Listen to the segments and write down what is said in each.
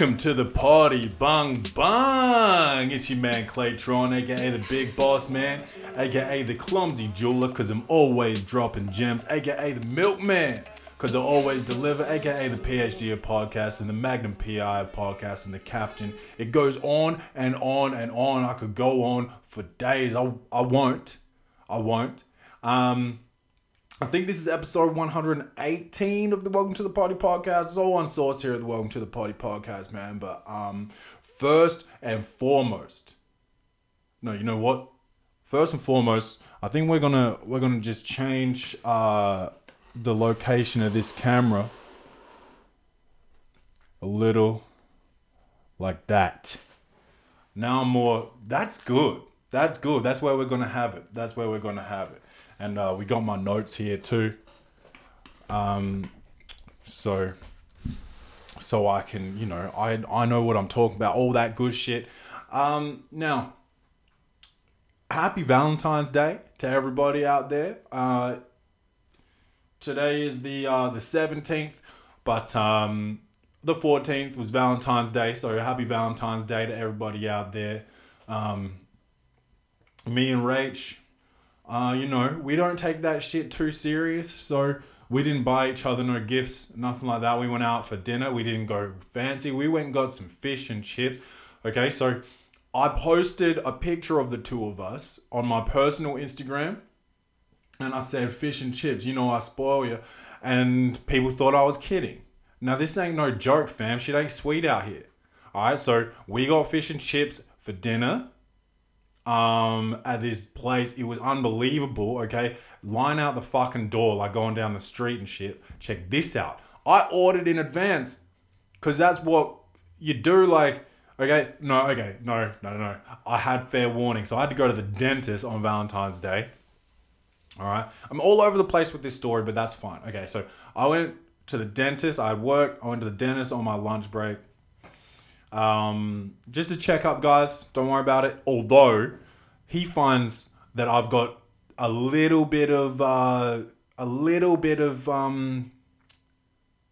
Welcome to the party, bung bung. It's your man Claytron, aka the Big Boss Man, aka the Clumsy Jeweler, cause I'm always dropping gems, aka the Milkman, cause I always deliver, aka the PhD of podcast and the Magnum PI of podcast and the Captain. It goes on and on and on. I could go on for days. I, I won't. I won't. Um, I think this is episode 118 of the Welcome to the Party podcast. It's all on source here at the Welcome to the Party podcast, man. But um, first and foremost, no, you know what? First and foremost, I think we're gonna we're gonna just change uh, the location of this camera a little like that. Now more. That's good. That's good. That's where we're gonna have it. That's where we're gonna have it and uh, we got my notes here too. Um, so so I can you know I I know what I'm talking about, all that good shit. Um, now, happy Valentine's Day to everybody out there. Uh, today is the uh, the seventeenth, but um, the fourteenth was Valentine's Day. So happy Valentine's Day to everybody out there. Um, me and Rach, uh, you know, we don't take that shit too serious. So we didn't buy each other no gifts, nothing like that. We went out for dinner. We didn't go fancy. We went and got some fish and chips. Okay, so I posted a picture of the two of us on my personal Instagram. And I said, fish and chips, you know, I spoil you. And people thought I was kidding. Now, this ain't no joke, fam. Shit ain't sweet out here. All right, so we got fish and chips for dinner um, at this place. It was unbelievable. Okay, line out the fucking door like going down the street and shit. Check this out. I ordered in advance because that's what you do. Like, okay, no, okay, no, no, no. I had fair warning, so I had to go to the dentist on Valentine's Day. All right, I'm all over the place with this story, but that's fine. Okay, so I went to the dentist. I had work. I went to the dentist on my lunch break. Um, just to check up, guys. Don't worry about it. Although he finds that I've got a little bit of uh, a little bit of um,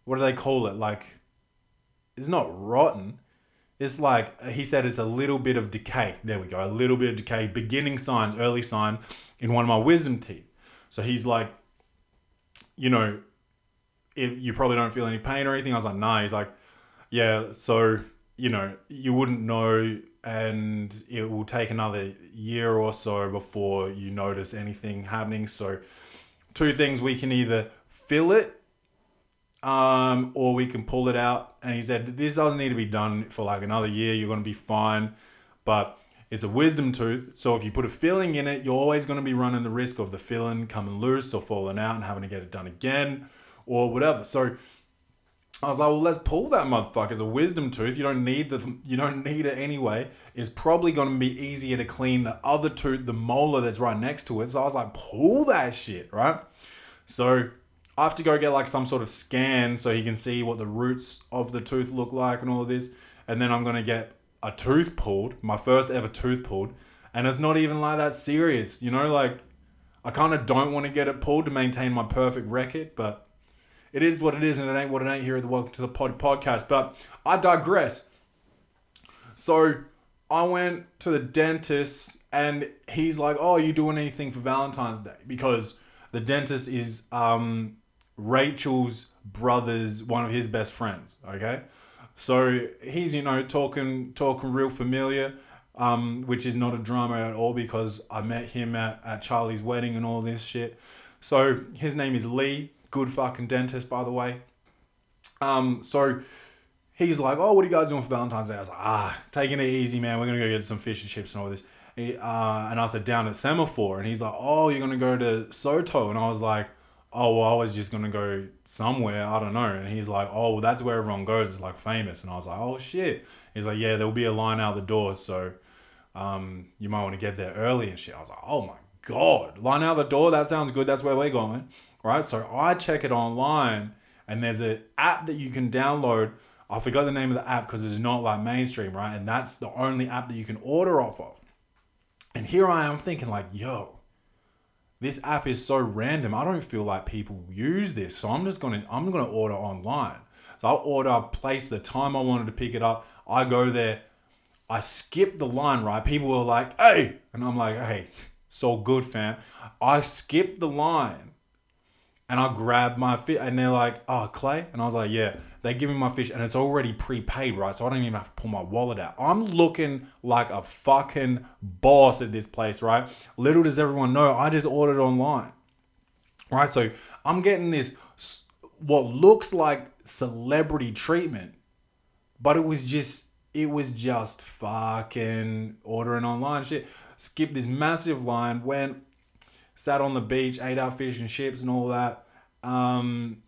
what do they call it? Like, it's not rotten. It's like he said, it's a little bit of decay. There we go, a little bit of decay, beginning signs, early signs in one of my wisdom teeth. So he's like, you know, if you probably don't feel any pain or anything. I was like, nah. He's like, yeah. So you know, you wouldn't know, and it will take another year or so before you notice anything happening. So, two things we can either fill it um, or we can pull it out. And he said, This doesn't need to be done for like another year. You're going to be fine. But it's a wisdom tooth. So if you put a filling in it, you're always going to be running the risk of the filling coming loose or falling out and having to get it done again or whatever. So I was like, well, let's pull that motherfucker. It's a wisdom tooth. You don't need the you don't need it anyway. It's probably gonna be easier to clean the other tooth, the molar that's right next to it. So I was like, pull that shit, right? So I have to go get like some sort of scan so he can see what the roots of the tooth look like and all of this. And then I'm gonna get a tooth pulled, my first ever tooth pulled. And it's not even like that serious, you know, like I kind of don't want to get it pulled to maintain my perfect record, but it is what it is, and it ain't what it ain't here at the Welcome to the Pod podcast. But I digress. So I went to the dentist, and he's like, "Oh, you doing anything for Valentine's Day?" Because the dentist is um, Rachel's brother's one of his best friends. Okay, so he's you know talking talking real familiar. Um, which is not a drama at all because I met him at, at Charlie's wedding and all this shit. So his name is Lee. Good fucking dentist, by the way. Um, so he's like, "Oh, what are you guys doing for Valentine's Day?" I was like, "Ah, taking it easy, man. We're gonna go get some fish and chips and all this." Uh, and I said, "Down at Semaphore," and he's like, "Oh, you're gonna go to Soto?" And I was like, "Oh, well, I was just gonna go somewhere. I don't know." And he's like, "Oh, well, that's where everyone goes. It's like famous." And I was like, "Oh shit." He's like, "Yeah, there'll be a line out the door, so um, you might want to get there early and shit." I was like, "Oh my god, line out the door. That sounds good. That's where we're going." Right? So I check it online, and there's an app that you can download. I forgot the name of the app because it's not like mainstream, right? And that's the only app that you can order off of. And here I am thinking, like, yo, this app is so random. I don't feel like people use this, so I'm just gonna I'm gonna order online. So I order, place the time I wanted to pick it up. I go there. I skip the line, right? People were like, hey. And I'm like, hey, so good, fam. I skip the line and I grab my fish. And they're like, oh, Clay? And I was like, yeah. They give me my fish and it's already prepaid, right? So I don't even have to pull my wallet out. I'm looking like a fucking boss at this place, right? Little does everyone know, I just ordered online, right? So I'm getting this, what looks like celebrity treatment, but it was just, it was just fucking ordering online shit. Skipped this massive line, went, sat on the beach, ate our fish and chips and all that. Um,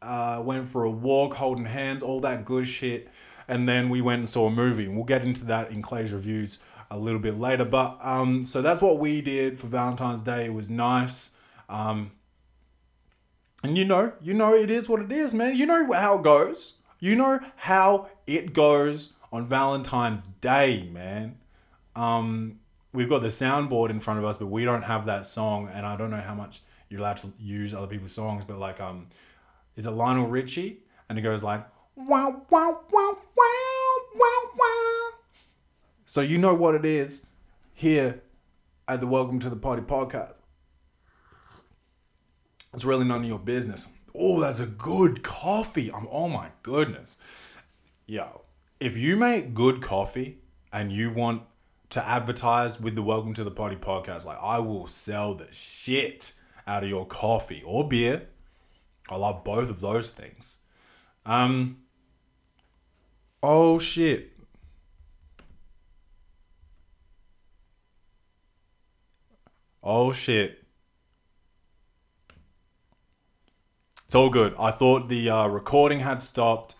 uh, went for a walk, holding hands, all that good shit. And then we went and saw a movie. And we'll get into that in Clay's reviews a little bit later. But um, so that's what we did for Valentine's Day. It was nice. Um, and you know, you know, it is what it is, man. You know how it goes. You know how it goes on Valentine's Day, man. Um, we've got the soundboard in front of us, but we don't have that song. And I don't know how much you're allowed to use other people's songs, but like, um, is it Lionel Richie? And it goes like, wow, wow, wow, wow, wow, wow. So you know what it is here at the Welcome to the Party podcast. It's really none of your business. Oh, that's a good coffee. I'm, oh my goodness. Yo, if you make good coffee and you want to advertise with the Welcome to the Party podcast, like I will sell the shit out of your coffee or beer I love both of those things. Um. Oh shit. Oh shit. It's all good. I thought the uh, recording had stopped,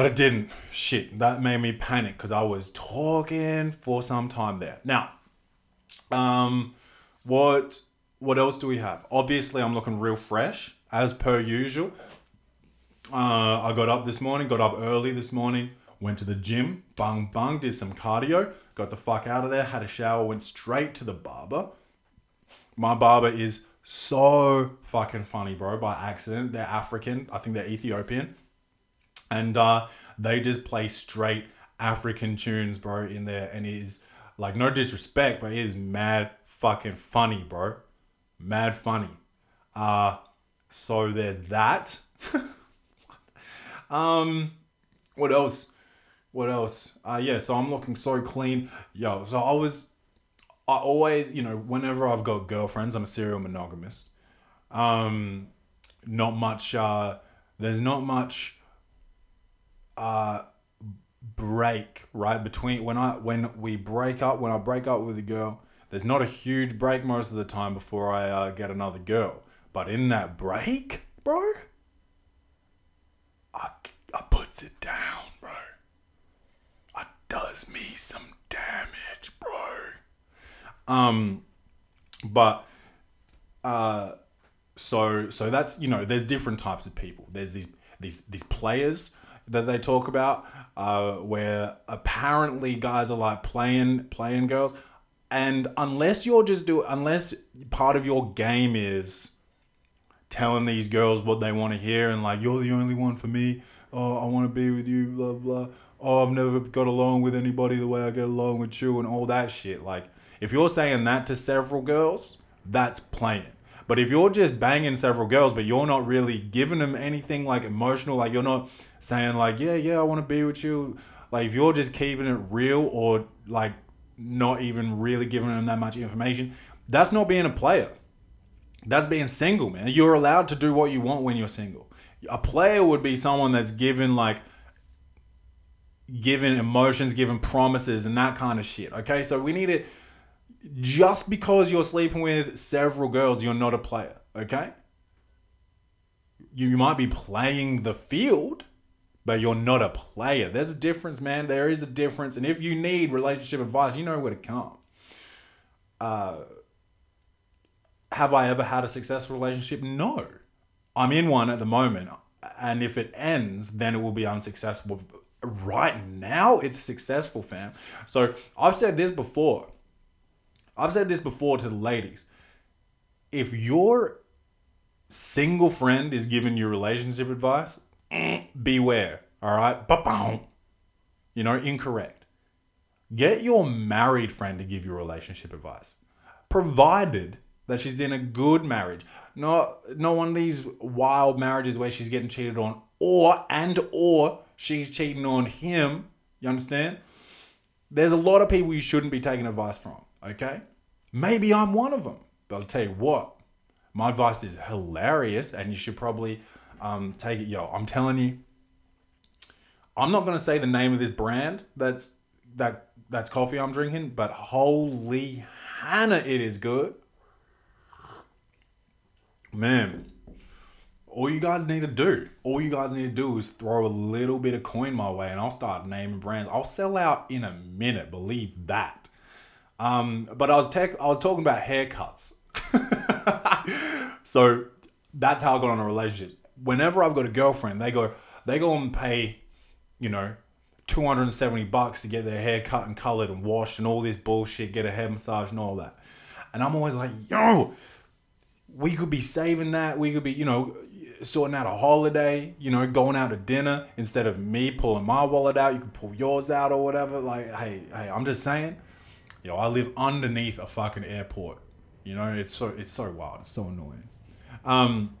but it didn't. Shit, that made me panic because I was talking for some time there. Now, um, what what else do we have? Obviously, I'm looking real fresh as per usual. Uh, I got up this morning, got up early this morning, went to the gym, bung bung, did some cardio, got the fuck out of there, had a shower, went straight to the barber. My barber is so fucking funny, bro, by accident. They're African, I think they're Ethiopian. And uh, they just play straight African tunes, bro, in there. And it is like, no disrespect, but it is mad fucking funny, bro. Mad funny. Uh, so there's that. um, what else? What else? Uh, yeah, so I'm looking so clean. Yo, so I was, I always, you know, whenever I've got girlfriends, I'm a serial monogamist. Um, not much, uh, there's not much, uh, break right between when I when we break up when I break up with a girl there's not a huge break most of the time before I uh, get another girl but in that break, bro, I, I puts it down, bro. I does me some damage, bro. Um, but uh, so so that's you know there's different types of people. There's these these these players that they talk about uh, where apparently guys are like playing playing girls and unless you're just do unless part of your game is telling these girls what they want to hear and like you're the only one for me. Oh, I want to be with you. Blah blah. Oh, I've never got along with anybody the way I get along with you and all that shit. Like if you're saying that to several girls, that's playing. But if you're just banging several girls, but you're not really giving them anything like emotional, like you're not saying like, yeah, yeah, I want to be with you. Like if you're just keeping it real or like not even really giving them that much information, that's not being a player. That's being single, man. You're allowed to do what you want when you're single. A player would be someone that's given like given emotions, given promises, and that kind of shit. Okay, so we need it. Just because you're sleeping with several girls, you're not a player. Okay, you might be playing the field, but you're not a player. There's a difference, man. There is a difference, and if you need relationship advice, you know where to come. Uh have I ever had a successful relationship? No. I'm in one at the moment. And if it ends, then it will be unsuccessful. Right now, it's successful, fam. So I've said this before. I've said this before to the ladies. If your single friend is giving you relationship advice, beware. All right, ba You know, incorrect. Get your married friend to give you relationship advice, provided that she's in a good marriage, not not one of these wild marriages where she's getting cheated on, or and or she's cheating on him. You understand? There's a lot of people you shouldn't be taking advice from. Okay, maybe I'm one of them, but I'll tell you what, my advice is hilarious, and you should probably um, take it. Yo, I'm telling you, I'm not gonna say the name of this brand that's that that's coffee I'm drinking, but holy Hannah, it is good. Man, all you guys need to do, all you guys need to do is throw a little bit of coin my way, and I'll start naming brands. I'll sell out in a minute, believe that. Um, but I was tech, I was talking about haircuts. so that's how I got on a relationship. Whenever I've got a girlfriend, they go, they go and pay, you know, 270 bucks to get their hair cut and colored and washed and all this bullshit, get a hair massage and all that. And I'm always like, yo, we could be saving that. We could be, you know, sorting out a holiday, you know, going out to dinner instead of me pulling my wallet out. You can pull yours out or whatever. Like, hey, hey, I'm just saying, yo, I live underneath a fucking airport. You know, it's so it's so wild. It's so annoying. Um,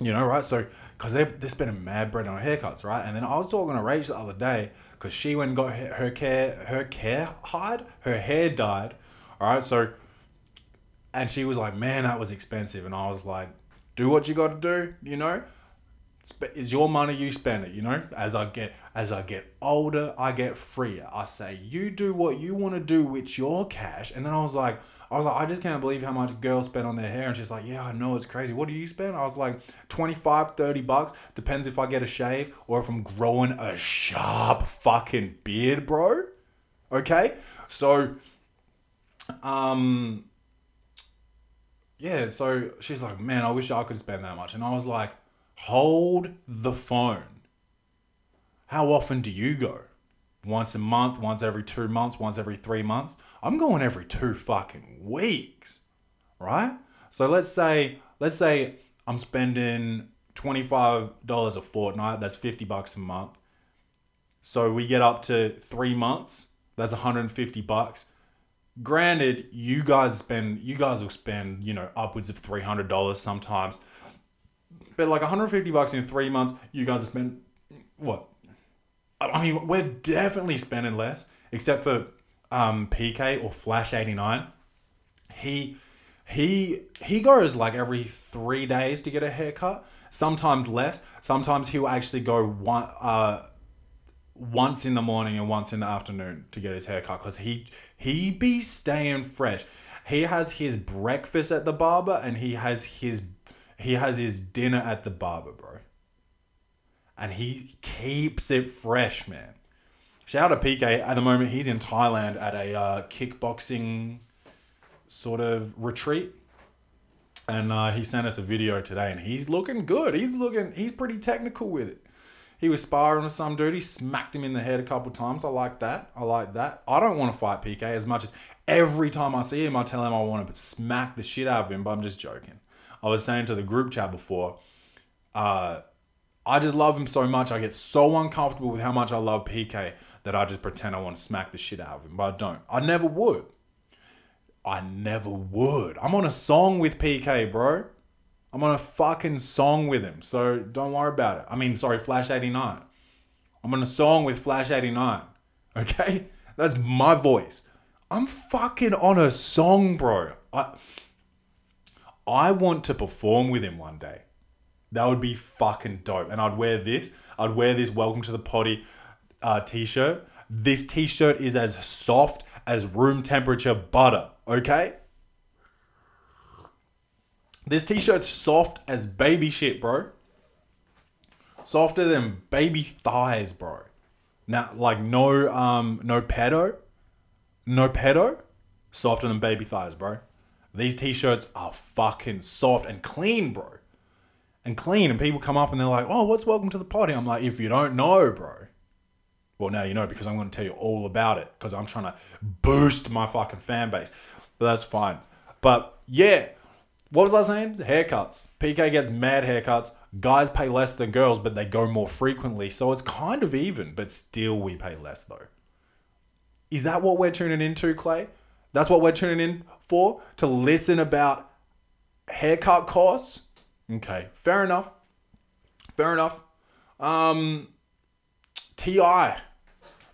you know, right? So because they they're spending mad bread on haircuts, right? And then I was talking to Rach the other day because she went and got her, care her care hide her hair dyed. All right, so and she was like, "Man, that was expensive," and I was like, "Do what you got to do, you know." Is your money you spend it, you know? As I get as I get older, I get freer. I say you do what you want to do with your cash, and then I was like, I was like, I just can't believe how much girls spend on their hair. And she's like, yeah, I know it's crazy. What do you spend? I was like, 25, 30 bucks. Depends if I get a shave or if I'm growing a sharp fucking beard, bro. Okay? So, um, yeah, so she's like, man, I wish I could spend that much. And I was like, hold the phone. How often do you go? Once a month, once every two months, once every three months. I'm going every two fucking weeks, right? So let's say, let's say I'm spending $25 a fortnight, that's 50 bucks a month. So we get up to three months, that's 150 bucks. Granted, you guys spend, you guys will spend, you know, upwards of $300 sometimes. But like 150 bucks in three months, you guys spend what I mean, we're definitely spending less, except for um, PK or Flash eighty nine. He he he goes like every three days to get a haircut. Sometimes less. Sometimes he'll actually go one uh, once in the morning and once in the afternoon to get his haircut because he he be staying fresh. He has his breakfast at the barber and he has his he has his dinner at the barber, bro and he keeps it fresh, man. Shout out to PK. At the moment, he's in Thailand at a uh, kickboxing sort of retreat. And uh, he sent us a video today, and he's looking good. He's looking, he's pretty technical with it. He was sparring with some dude. He smacked him in the head a couple times. I like that. I like that. I don't want to fight PK as much as every time I see him, I tell him I want to smack the shit out of him, but I'm just joking. I was saying to the group chat before, uh, I just love him so much. I get so uncomfortable with how much I love PK that I just pretend I want to smack the shit out of him, but I don't. I never would. I never would. I'm on a song with PK, bro. I'm on a fucking song with him, so don't worry about it. I mean, sorry, Flash 89. I'm on a song with Flash 89. Okay? That's my voice. I'm fucking on a song, bro. I I want to perform with him one day. That would be fucking dope. And I'd wear this. I'd wear this Welcome to the Potty uh, t shirt. This t shirt is as soft as room temperature butter, okay? This t shirt's soft as baby shit, bro. Softer than baby thighs, bro. Now, like no um no pedo, no pedo, softer than baby thighs, bro. These t-shirts are fucking soft and clean, bro and clean. And people come up and they're like, oh, what's welcome to the party? I'm like, if you don't know, bro. Well, now you know because I'm going to tell you all about it because I'm trying to boost my fucking fan base. But that's fine. But yeah, what was I saying? Haircuts. PK gets mad haircuts. Guys pay less than girls, but they go more frequently. So it's kind of even, but still we pay less though. Is that what we're tuning into, Clay? That's what we're tuning in for? To listen about haircut costs? Okay, fair enough. Fair enough. Um, T.I.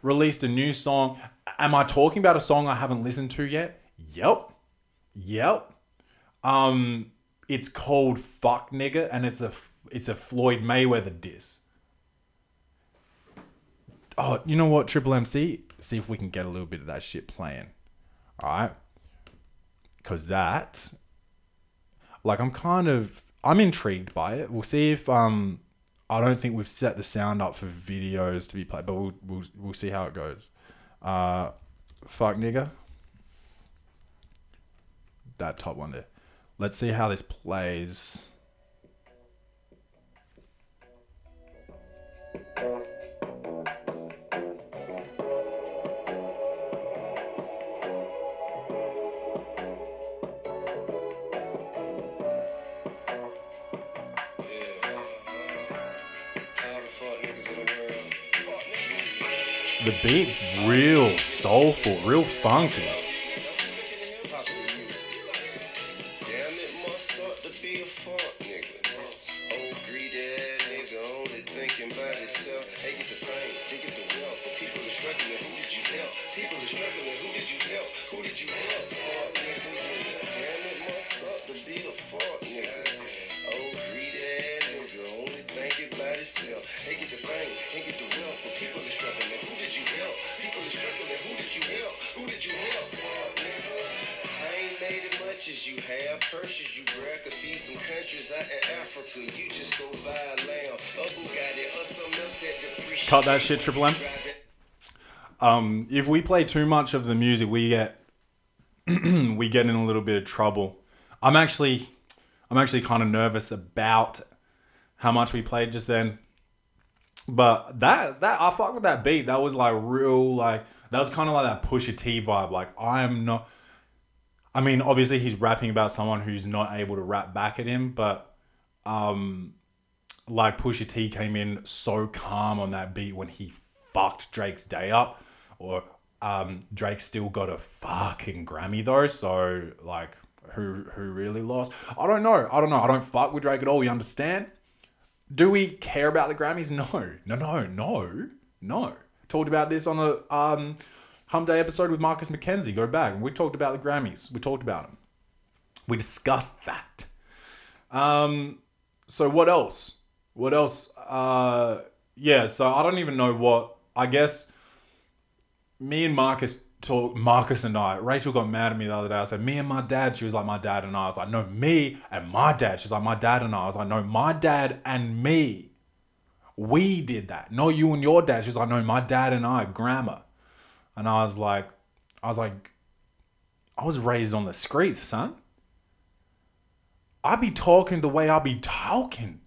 released a new song. Am I talking about a song I haven't listened to yet? Yep. Yep. Um, it's called "Fuck Nigga" and it's a it's a Floyd Mayweather diss. Oh, you know what, Triple MC? See if we can get a little bit of that shit playing. All right, because that, like, I'm kind of I'm intrigued by it. We'll see if um, I don't think we've set the sound up for videos to be played, but we'll we'll, we'll see how it goes. Uh, fuck nigga. That top one there. Let's see how this plays. The beat's real soulful, real funky. Cut that shit, Triple M. Um, if we play too much of the music, we get we get in a little bit of trouble. I'm actually I'm actually kind of nervous about how much we played just then. But that that I fuck with that beat. That was like real like that was kind of like that Pusha T vibe. Like I am not. I mean, obviously he's rapping about someone who's not able to rap back at him, but um, like Pusha T came in so calm on that beat when he fucked Drake's day up, or um, Drake still got a fucking Grammy though. So like, who who really lost? I don't know. I don't know. I don't fuck with Drake at all. You understand? Do we care about the Grammys? No, no, no, no, no. Talked about this on the um, Hum Day episode with Marcus McKenzie. Go back. We talked about the Grammys. We talked about them. We discussed that. Um, so what else? What else? Uh, yeah. So I don't even know what. I guess me and Marcus talk. Marcus and I. Rachel got mad at me the other day. I said me and my dad. She was like my dad and I. I was like no me and my dad. She's like my dad and I. I was like no my dad and me. We did that. Not you and your dad. She's like no my dad and I. Grammar. And I was like, I was like, I was raised on the streets, son. I be talking the way I be talking.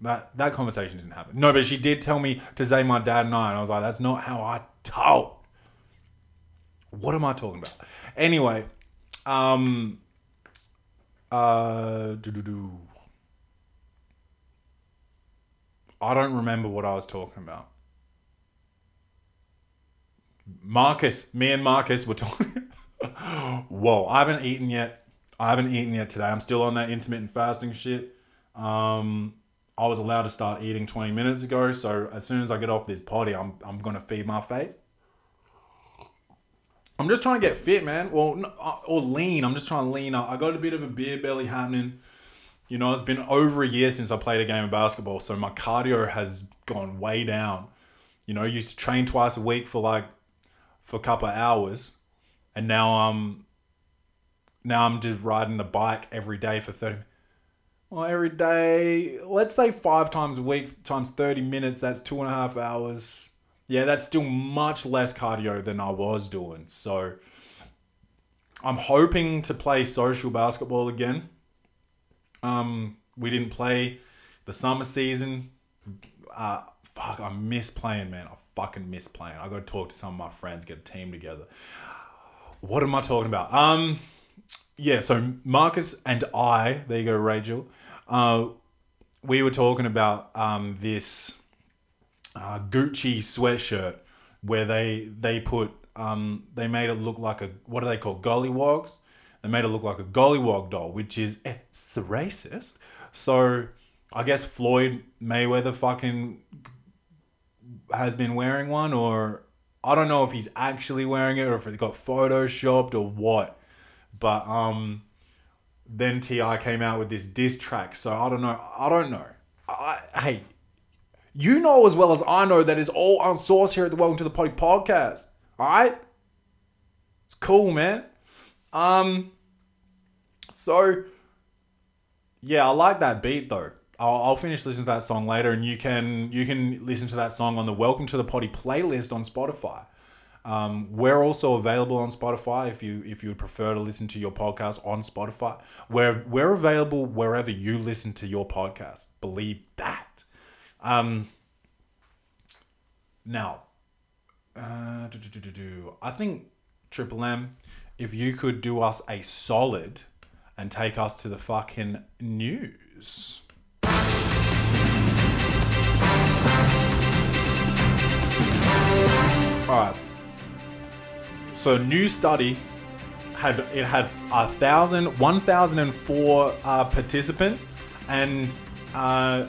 That that conversation didn't happen. No, but she did tell me to say my dad and I, and I was like, that's not how I talk. What am I talking about? Anyway, um, uh, doo-doo-doo. I don't remember what I was talking about. Marcus, me and Marcus were talking. Whoa, I haven't eaten yet. I haven't eaten yet today. I'm still on that intermittent fasting shit. Um, I was allowed to start eating 20 minutes ago, so as soon as I get off this potty, I'm, I'm gonna feed my face. I'm just trying to get fit, man. Well, uh, or lean. I'm just trying to lean. I got a bit of a beer belly happening. You know, it's been over a year since I played a game of basketball, so my cardio has gone way down. You know, used to train twice a week for like for a couple of hours, and now I'm now I'm just riding the bike every day for 30 well, every day, let's say five times a week times 30 minutes, that's two and a half hours. Yeah, that's still much less cardio than I was doing. So I'm hoping to play social basketball again. Um, we didn't play the summer season. Uh, fuck, I miss playing, man. I fucking miss playing. I got to talk to some of my friends, get a team together. What am I talking about? Um, yeah, so Marcus and I, there you go, Rachel. Uh, we were talking about um, this uh, Gucci sweatshirt where they they put um, they made it look like a what do they call gollywogs? They made it look like a gollywog doll, which is it's racist. So I guess Floyd Mayweather fucking has been wearing one, or I don't know if he's actually wearing it or if it got photoshopped or what. But um, then T.I. came out with this diss track, so I don't know. I don't know. I, hey, you know as well as I know that it's all unsourced here at the Welcome to the Potty podcast. All right, it's cool, man. Um, so yeah, I like that beat though. I'll, I'll finish listening to that song later, and you can you can listen to that song on the Welcome to the Potty playlist on Spotify. Um, we're also available on Spotify if you if you would prefer to listen to your podcast on Spotify. We're we're available wherever you listen to your podcast. Believe that. Um, now, uh. I think Triple M, if you could do us a solid and take us to the fucking news. All right. So new study had it had a thousand, one thousand and four uh, participants, and uh,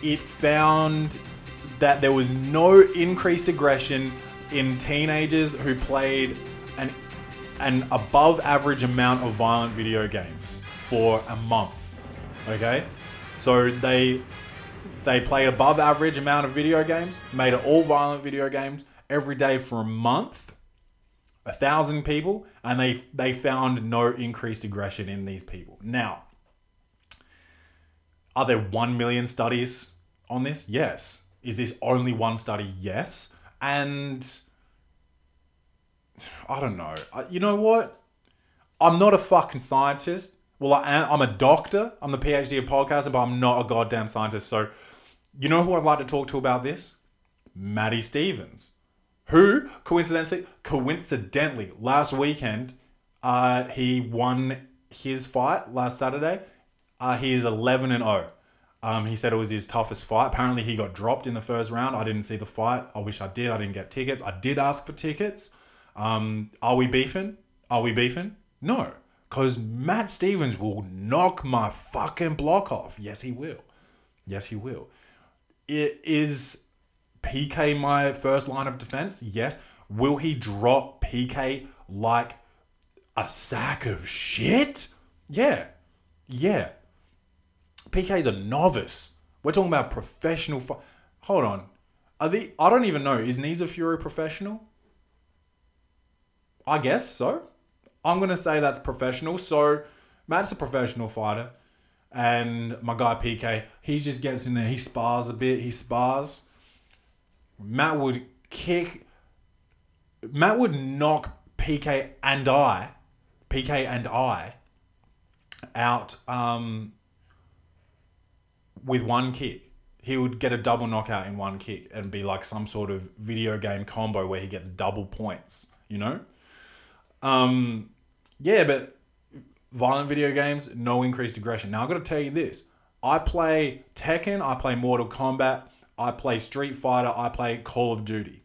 it found that there was no increased aggression in teenagers who played an an above average amount of violent video games for a month. Okay, so they they played above average amount of video games, made it all violent video games every day for a month, a thousand people, and they they found no increased aggression in these people. Now, are there one million studies on this? Yes. Is this only one study? Yes. And I don't know. You know what? I'm not a fucking scientist. Well, I am, I'm a doctor. I'm the PhD of podcasting, but I'm not a goddamn scientist. So, you know who I'd like to talk to about this? Maddie Stevens, who coincidentally, coincidentally, last weekend, uh, he won his fight last Saturday. Uh, he is 11 and 0. Um, he said it was his toughest fight. Apparently, he got dropped in the first round. I didn't see the fight. I wish I did. I didn't get tickets. I did ask for tickets. Um, are we beefing? Are we beefing? No, because Matt Stevens will knock my fucking block off. Yes, he will. Yes, he will. It is PK my first line of defense? Yes. Will he drop PK like a sack of shit? Yeah. Yeah. PK's a novice. We're talking about professional. Fu- Hold on. Are the I don't even know. Is Niza Fury professional? I guess so. I'm gonna say that's professional. So Matt's a professional fighter, and my guy PK, he just gets in there. He spars a bit. He spars. Matt would kick. Matt would knock PK and I, PK and I, out um, with one kick. He would get a double knockout in one kick and be like some sort of video game combo where he gets double points. You know. Um, yeah, but violent video games, no increased aggression. Now I got to tell you this: I play Tekken, I play Mortal Kombat, I play Street Fighter, I play Call of Duty.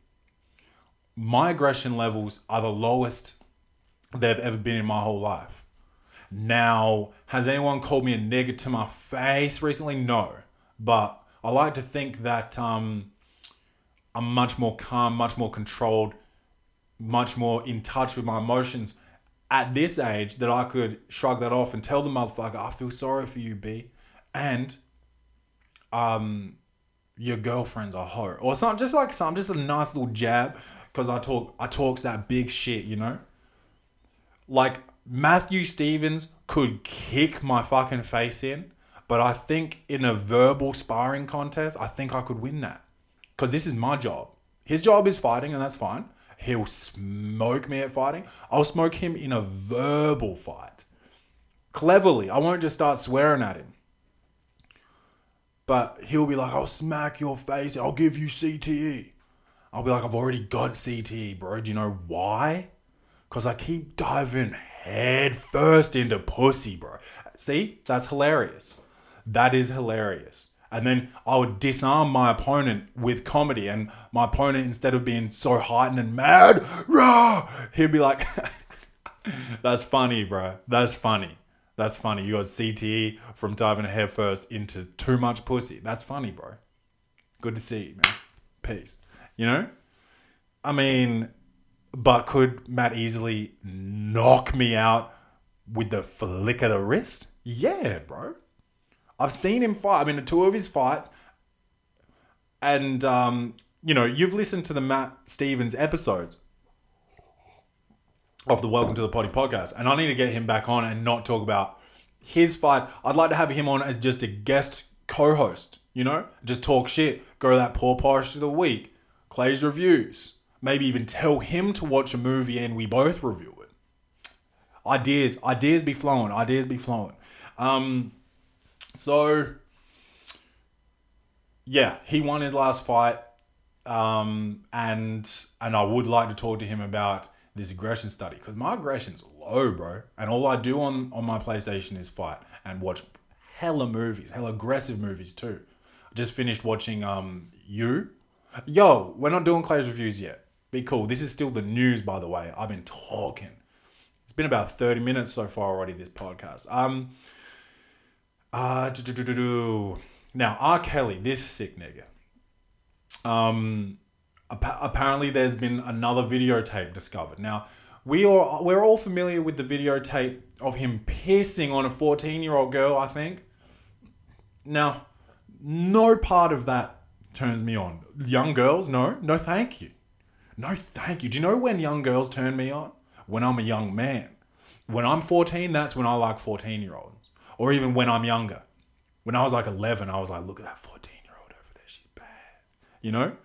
My aggression levels are the lowest they've ever been in my whole life. Now, has anyone called me a nigger to my face recently? No, but I like to think that um, I'm much more calm, much more controlled, much more in touch with my emotions at this age that I could shrug that off and tell the motherfucker, I feel sorry for you, B. And um your girlfriend's a hoe. Or something just like some just a nice little jab. Cause I talk I talks that big shit, you know? Like Matthew Stevens could kick my fucking face in, but I think in a verbal sparring contest, I think I could win that. Because this is my job. His job is fighting, and that's fine. He'll smoke me at fighting. I'll smoke him in a verbal fight. Cleverly. I won't just start swearing at him. But he'll be like, I'll smack your face. I'll give you CTE. I'll be like, I've already got CTE, bro. Do you know why? Because I keep diving head first into pussy, bro. See, that's hilarious. That is hilarious. And then I would disarm my opponent with comedy, and my opponent, instead of being so heightened and mad, rah, he'd be like, "That's funny, bro. That's funny. That's funny. You got CTE from diving head first into too much pussy. That's funny, bro. Good to see you, man. Peace. You know? I mean, but could Matt easily knock me out with the flick of the wrist? Yeah, bro. I've seen him fight. I mean, two of his fights, and um, you know, you've listened to the Matt Stevens episodes of the Welcome to the Potty podcast, and I need to get him back on and not talk about his fights. I'd like to have him on as just a guest co-host. You know, just talk shit, go to that poor posh of the week, Clay's reviews, maybe even tell him to watch a movie and we both review it. Ideas, ideas be flowing, ideas be flowing. Um, so yeah, he won his last fight, um, and and I would like to talk to him about this aggression study because my aggression's low, bro. And all I do on on my PlayStation is fight and watch hella movies, hella aggressive movies too. I just finished watching um you. Yo, we're not doing Clay's reviews yet. Be cool. This is still the news, by the way. I've been talking. It's been about 30 minutes so far already, this podcast. Um uh now R. Kelly, this sick nigga. Um apparently there's been another videotape discovered. Now, we are we're all familiar with the videotape of him piercing on a 14-year-old girl, I think. Now, no part of that turns me on. Young girls, no, no, thank you. No, thank you. Do you know when young girls turn me on? When I'm a young man. When I'm 14, that's when I like 14 year olds. Or even when I'm younger. When I was like 11, I was like, look at that 14 year old over there. She's bad. You know?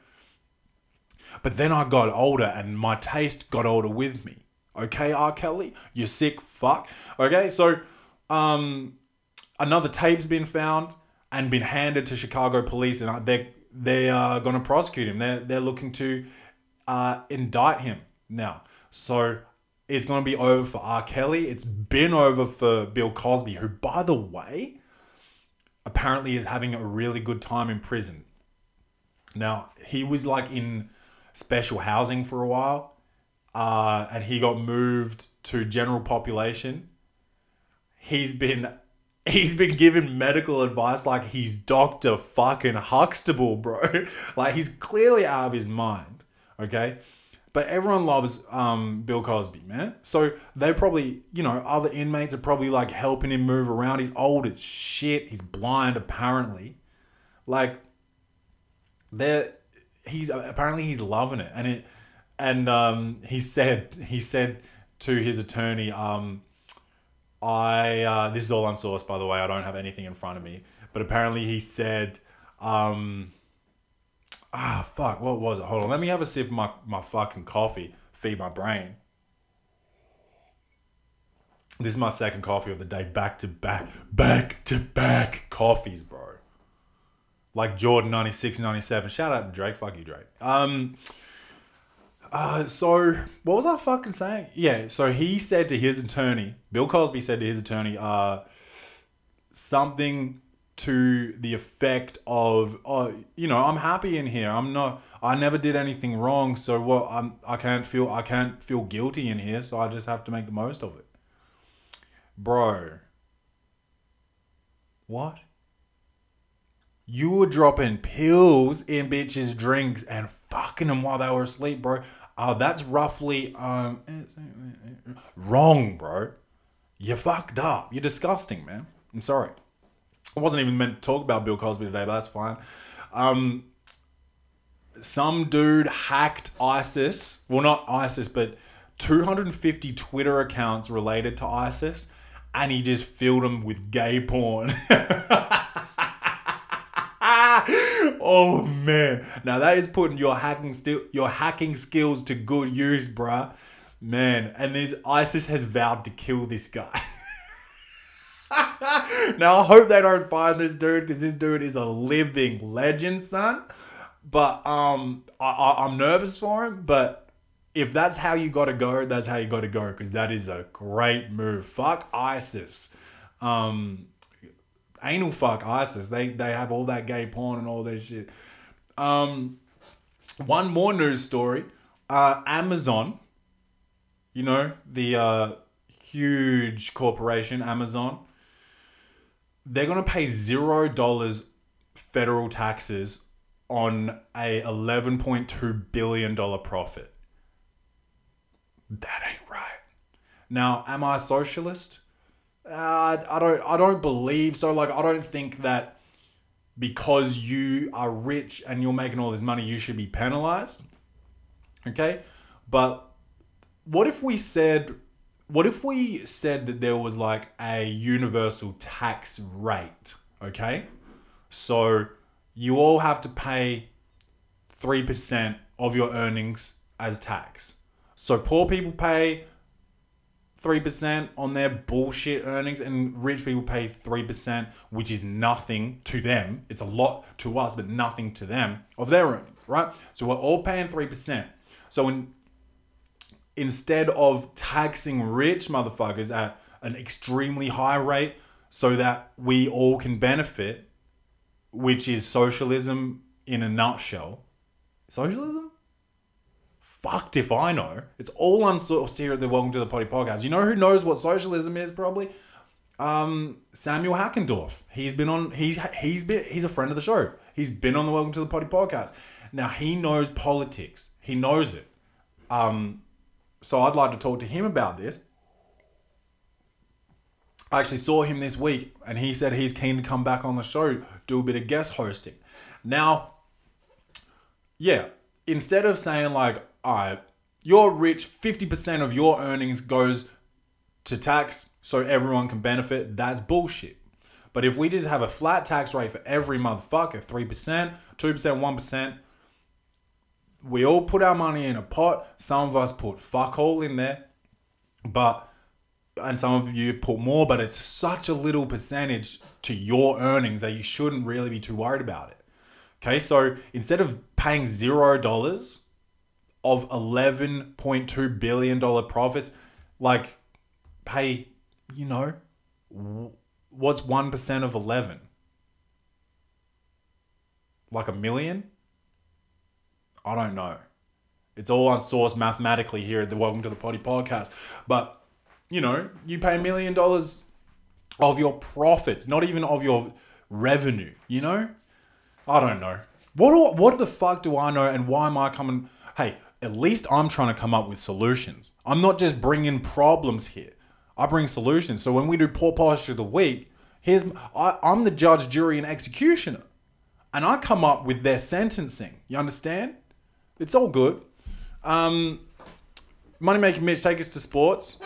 But then I got older and my taste got older with me. Okay, R. Kelly? You sick fuck. Okay, so um, another tape's been found and been handed to Chicago police, and they're they are going to prosecute him. They're they're looking to uh, indict him now. So it's going to be over for R. Kelly. It's been over for Bill Cosby, who, by the way, apparently is having a really good time in prison. Now he was like in special housing for a while, uh, and he got moved to general population. He's been he's been given medical advice like he's Doctor fucking Huxtable, bro. like he's clearly out of his mind. Okay. But everyone loves um, Bill Cosby, man. So they probably, you know, other inmates are probably like helping him move around. He's old as shit. He's blind, apparently. Like, they're he's apparently he's loving it, and it, and um, he said he said to his attorney, um, I uh, this is all unsourced by the way. I don't have anything in front of me, but apparently he said, um, ah fuck, what was it? Hold on, let me have a sip of my my fucking coffee. Feed my brain. This is my second coffee of the day, back to back, back to back coffees, bro. Like Jordan 96, 97. Shout out to Drake. Fuck you, Drake. Um, uh, so what was I fucking saying? Yeah, so he said to his attorney, Bill Cosby said to his attorney, uh, something to the effect of, oh, you know, I'm happy in here. I'm not. I never did anything wrong. So what? I'm. I can't feel. I can't feel guilty in here. So I just have to make the most of it, bro. What? You were dropping pills in bitches' drinks and fucking them while they were asleep, bro. Uh, that's roughly um wrong, bro. You fucked up. You're disgusting, man. I'm sorry. I wasn't even meant to talk about Bill Cosby today, but that's fine. Um, some dude hacked ISIS. Well, not ISIS, but 250 Twitter accounts related to ISIS, and he just filled them with gay porn. oh man. Now that is putting your hacking still your hacking skills to good use, bruh. Man, and this ISIS has vowed to kill this guy. now I hope they don't find this dude because this dude is a living legend, son. But um, I, I I'm nervous for him. But if that's how you got to go, that's how you got to go because that is a great move. Fuck ISIS. Um, anal fuck ISIS. They they have all that gay porn and all that shit. Um, one more news story. Uh, Amazon. You know the uh, huge corporation Amazon. They're gonna pay zero dollars federal taxes on a eleven point two billion dollar profit. That ain't right. Now, am I a socialist? Uh, I don't. I don't believe so. Like, I don't think that because you are rich and you're making all this money, you should be penalized. Okay, but what if we said, what if we said that there was like a universal tax rate? Okay, so you all have to pay three percent of your earnings as tax. So poor people pay 3% on their bullshit earnings and rich people pay 3%, which is nothing to them. It's a lot to us, but nothing to them of their earnings, right? So we're all paying 3%. So in, instead of taxing rich motherfuckers at an extremely high rate so that we all can benefit, which is socialism in a nutshell. Socialism? Fucked if I know. It's all unsourced here at the Welcome to the Potty podcast. You know who knows what socialism is? Probably um, Samuel Hackendorf. He's been on. He's he's been he's a friend of the show. He's been on the Welcome to the Potty podcast. Now he knows politics. He knows it. Um, so I'd like to talk to him about this. I actually saw him this week, and he said he's keen to come back on the show, do a bit of guest hosting. Now, yeah, instead of saying like, all right, you're rich, 50% of your earnings goes to tax so everyone can benefit. That's bullshit. But if we just have a flat tax rate for every motherfucker, 3%, 2%, 1%, we all put our money in a pot. Some of us put fuck all in there. But and some of you put more, but it's such a little percentage to your earnings that you shouldn't really be too worried about it. Okay, so instead of paying zero dollars of $11.2 billion profits, like pay, you know, what's 1% of 11? Like a million? I don't know. It's all unsourced mathematically here at the Welcome to the Potty podcast. But, you know, you pay a million dollars of your profits, not even of your revenue, you know? I don't know. What, what the fuck do I know and why am I coming? Hey, at least I'm trying to come up with solutions. I'm not just bringing problems here. I bring solutions. So when we do poor posture of the week, here's I, I'm the judge, jury, and executioner, and I come up with their sentencing. You understand? It's all good. Um, Money making Mitch, take us to sports.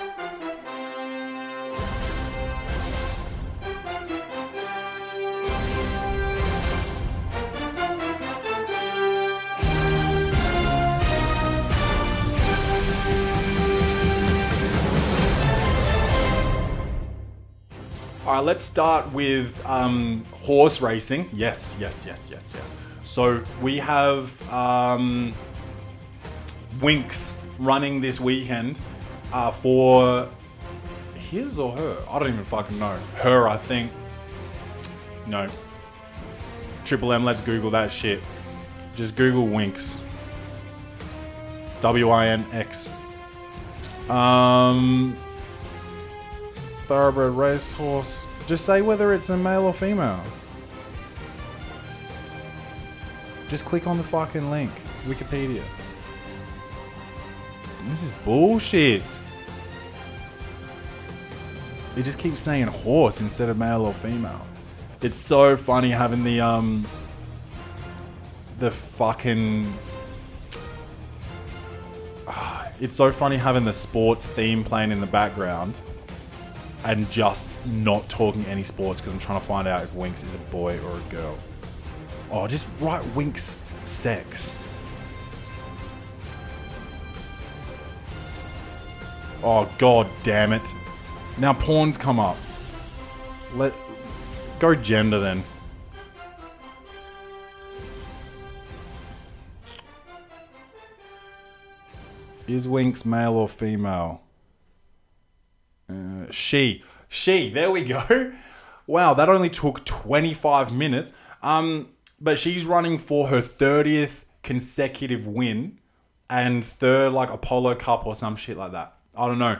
All right, let's start with um, horse racing. Yes, yes, yes, yes, yes. So we have um, Winx running this weekend uh, for his or her. I don't even fucking know. Her, I think. No. Triple M, let's Google that shit. Just Google Winx. W I N X. Um, thoroughbred racehorse. Just say whether it's a male or female. Just click on the fucking link. Wikipedia. This is bullshit. It just keeps saying horse instead of male or female. It's so funny having the um the fucking it's so funny having the sports theme playing in the background and just not talking any sports because I'm trying to find out if Winx is a boy or a girl. Oh, just write Winx sex. Oh god damn it. Now pawns come up. Let go gender then. Is Winx male or female? Uh, she. She. There we go. Wow, that only took 25 minutes. Um, but she's running for her 30th consecutive win and third like Apollo Cup or some shit like that. I don't know.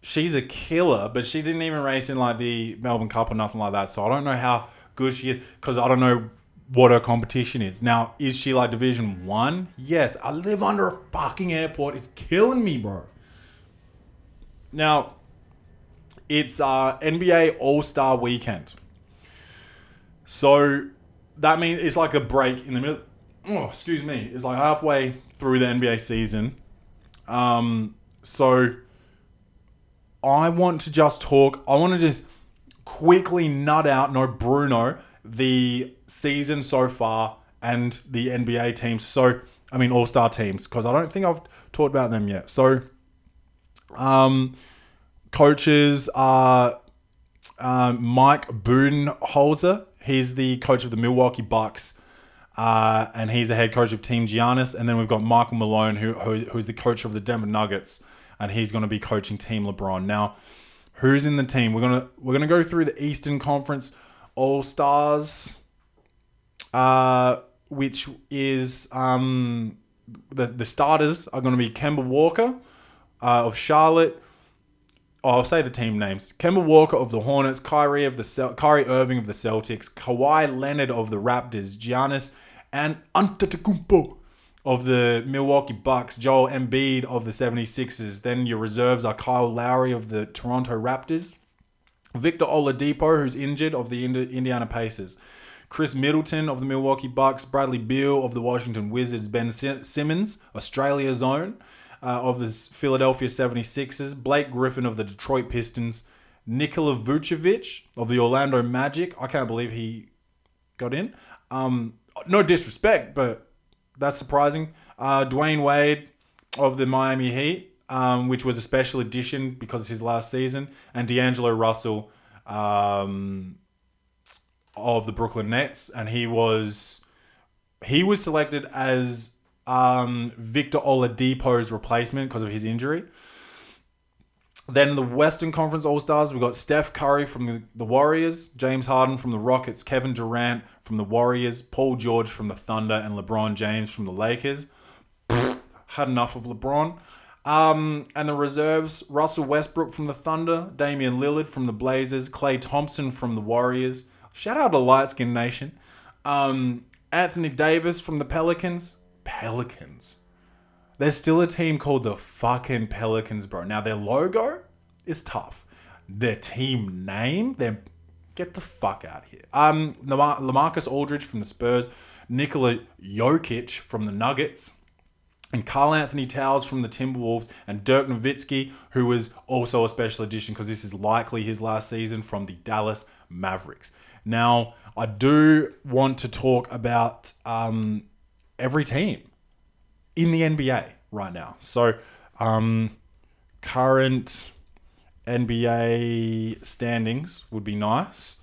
She's a killer, but she didn't even race in like the Melbourne Cup or nothing like that. So I don't know how good she is because I don't know what her competition is. Now, is she like Division One? Yes. I live under a fucking airport. It's killing me, bro. Now, it's uh, NBA All Star Weekend. So that means it's like a break in the middle. Oh, excuse me. It's like halfway through the NBA season. Um, so I want to just talk. I want to just quickly nut out, no Bruno, the season so far and the NBA teams. So, I mean, All Star teams, because I don't think I've talked about them yet. So, um, coaches are uh, Mike Budenholzer. He's the coach of the Milwaukee Bucks. Uh, and he's the head coach of Team Giannis. And then we've got Michael Malone, who, who who's the coach of the Denver Nuggets, and he's going to be coaching Team LeBron. Now, who's in the team? We're gonna we're gonna go through the Eastern Conference All Stars, uh, which is um, the the starters are going to be Kemba Walker uh, of Charlotte. Oh, I'll say the team names: Kemba Walker of the Hornets, Kyrie of the Cel- Kyrie Irving of the Celtics, Kawhi Leonard of the Raptors, Giannis and Antetokounmpo of the Milwaukee Bucks, Joel Embiid of the 76ers. Then your reserves are Kyle Lowry of the Toronto Raptors, Victor Oladipo, who's injured, of the Indiana Pacers, Khris Middleton of the Milwaukee Bucks, Bradley Beal of the Washington Wizards, Ben Simmons, Australia's own, uh, of the Philadelphia 76ers, Blake Griffin of the Detroit Pistons, Nikola Vucevic of the Orlando Magic. I can't believe he got in. Um, no disrespect, but that's surprising. Uh, Dwyane Wade of the Miami Heat, um, which was a special edition because his last season, and D'Angelo Russell um, of the Brooklyn Nets, and he was he was selected as um, Victor Oladipo's replacement because of his injury. Then the Western Conference All Stars, we've got Steph Curry from the, Warriors, James Harden from the Rockets, Kevin Durant from the Warriors, Paul George from the Thunder, and LeBron James from the Lakers. had enough of LeBron. Um, and the reserves, Russell Westbrook from the Thunder, Damian Lillard from the Blazers, Klay Thompson from the Warriors. Shout out to Light Skin Nation. Um, Anthony Davis from the Pelicans, Pelicans. There's still a team called the fucking Pelicans, bro. Now their logo is tough. Their team name, they get the fuck out here. Um, LaMarcus Aldridge from the Spurs, Nikola Jokic from the Nuggets, and Karl Anthony Towns from the Timberwolves, and Dirk Nowitzki, who was also a special edition because this is likely his last season from the Dallas Mavericks. Now, I do want to talk about um, every team in the NBA right now. So, um, current NBA standings would be nice.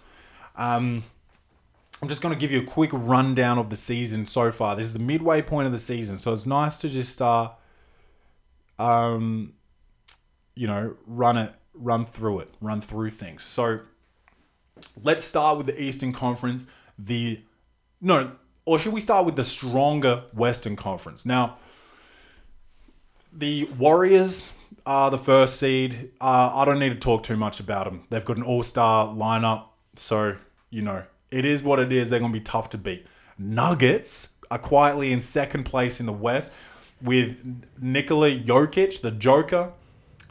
Um, I'm just going to give you a quick rundown of the season so far. This is the midway point of the season, so it's nice to just uh, um, you know, run it, run through it, run through things. So let's start with the Eastern Conference. The no, or should we start with the stronger Western Conference? Now, the Warriors are the first seed. Uh, I don't need to talk too much about them. They've got an all star lineup. So, you know, it is what it is. They're going to be tough to beat. Nuggets are quietly in second place in the West with Nikola Jokic, the Joker,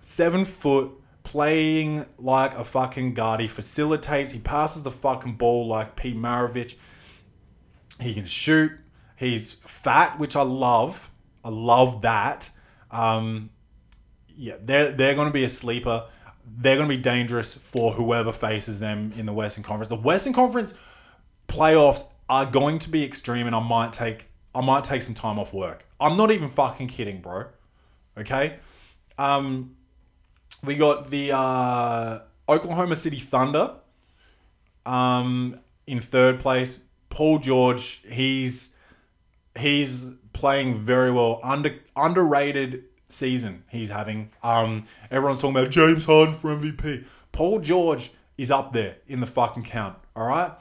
seven foot, playing like a fucking guard. He facilitates, he passes the fucking ball like Pete Maravich. He can shoot. He's fat, which I love. I love that. Um, yeah, they're they're going to be a sleeper. They're going to be dangerous for whoever faces them in the Western Conference. The Western Conference playoffs are going to be extreme, and I might take I might take some time off work. I'm not even fucking kidding, bro. Okay. Um, we got the uh, Oklahoma City Thunder um, in third place. Paul George, he's he's playing very well. Under underrated season he's having. Um, everyone's talking about James Harden for MVP. Paul George is up there in the fucking count. All right.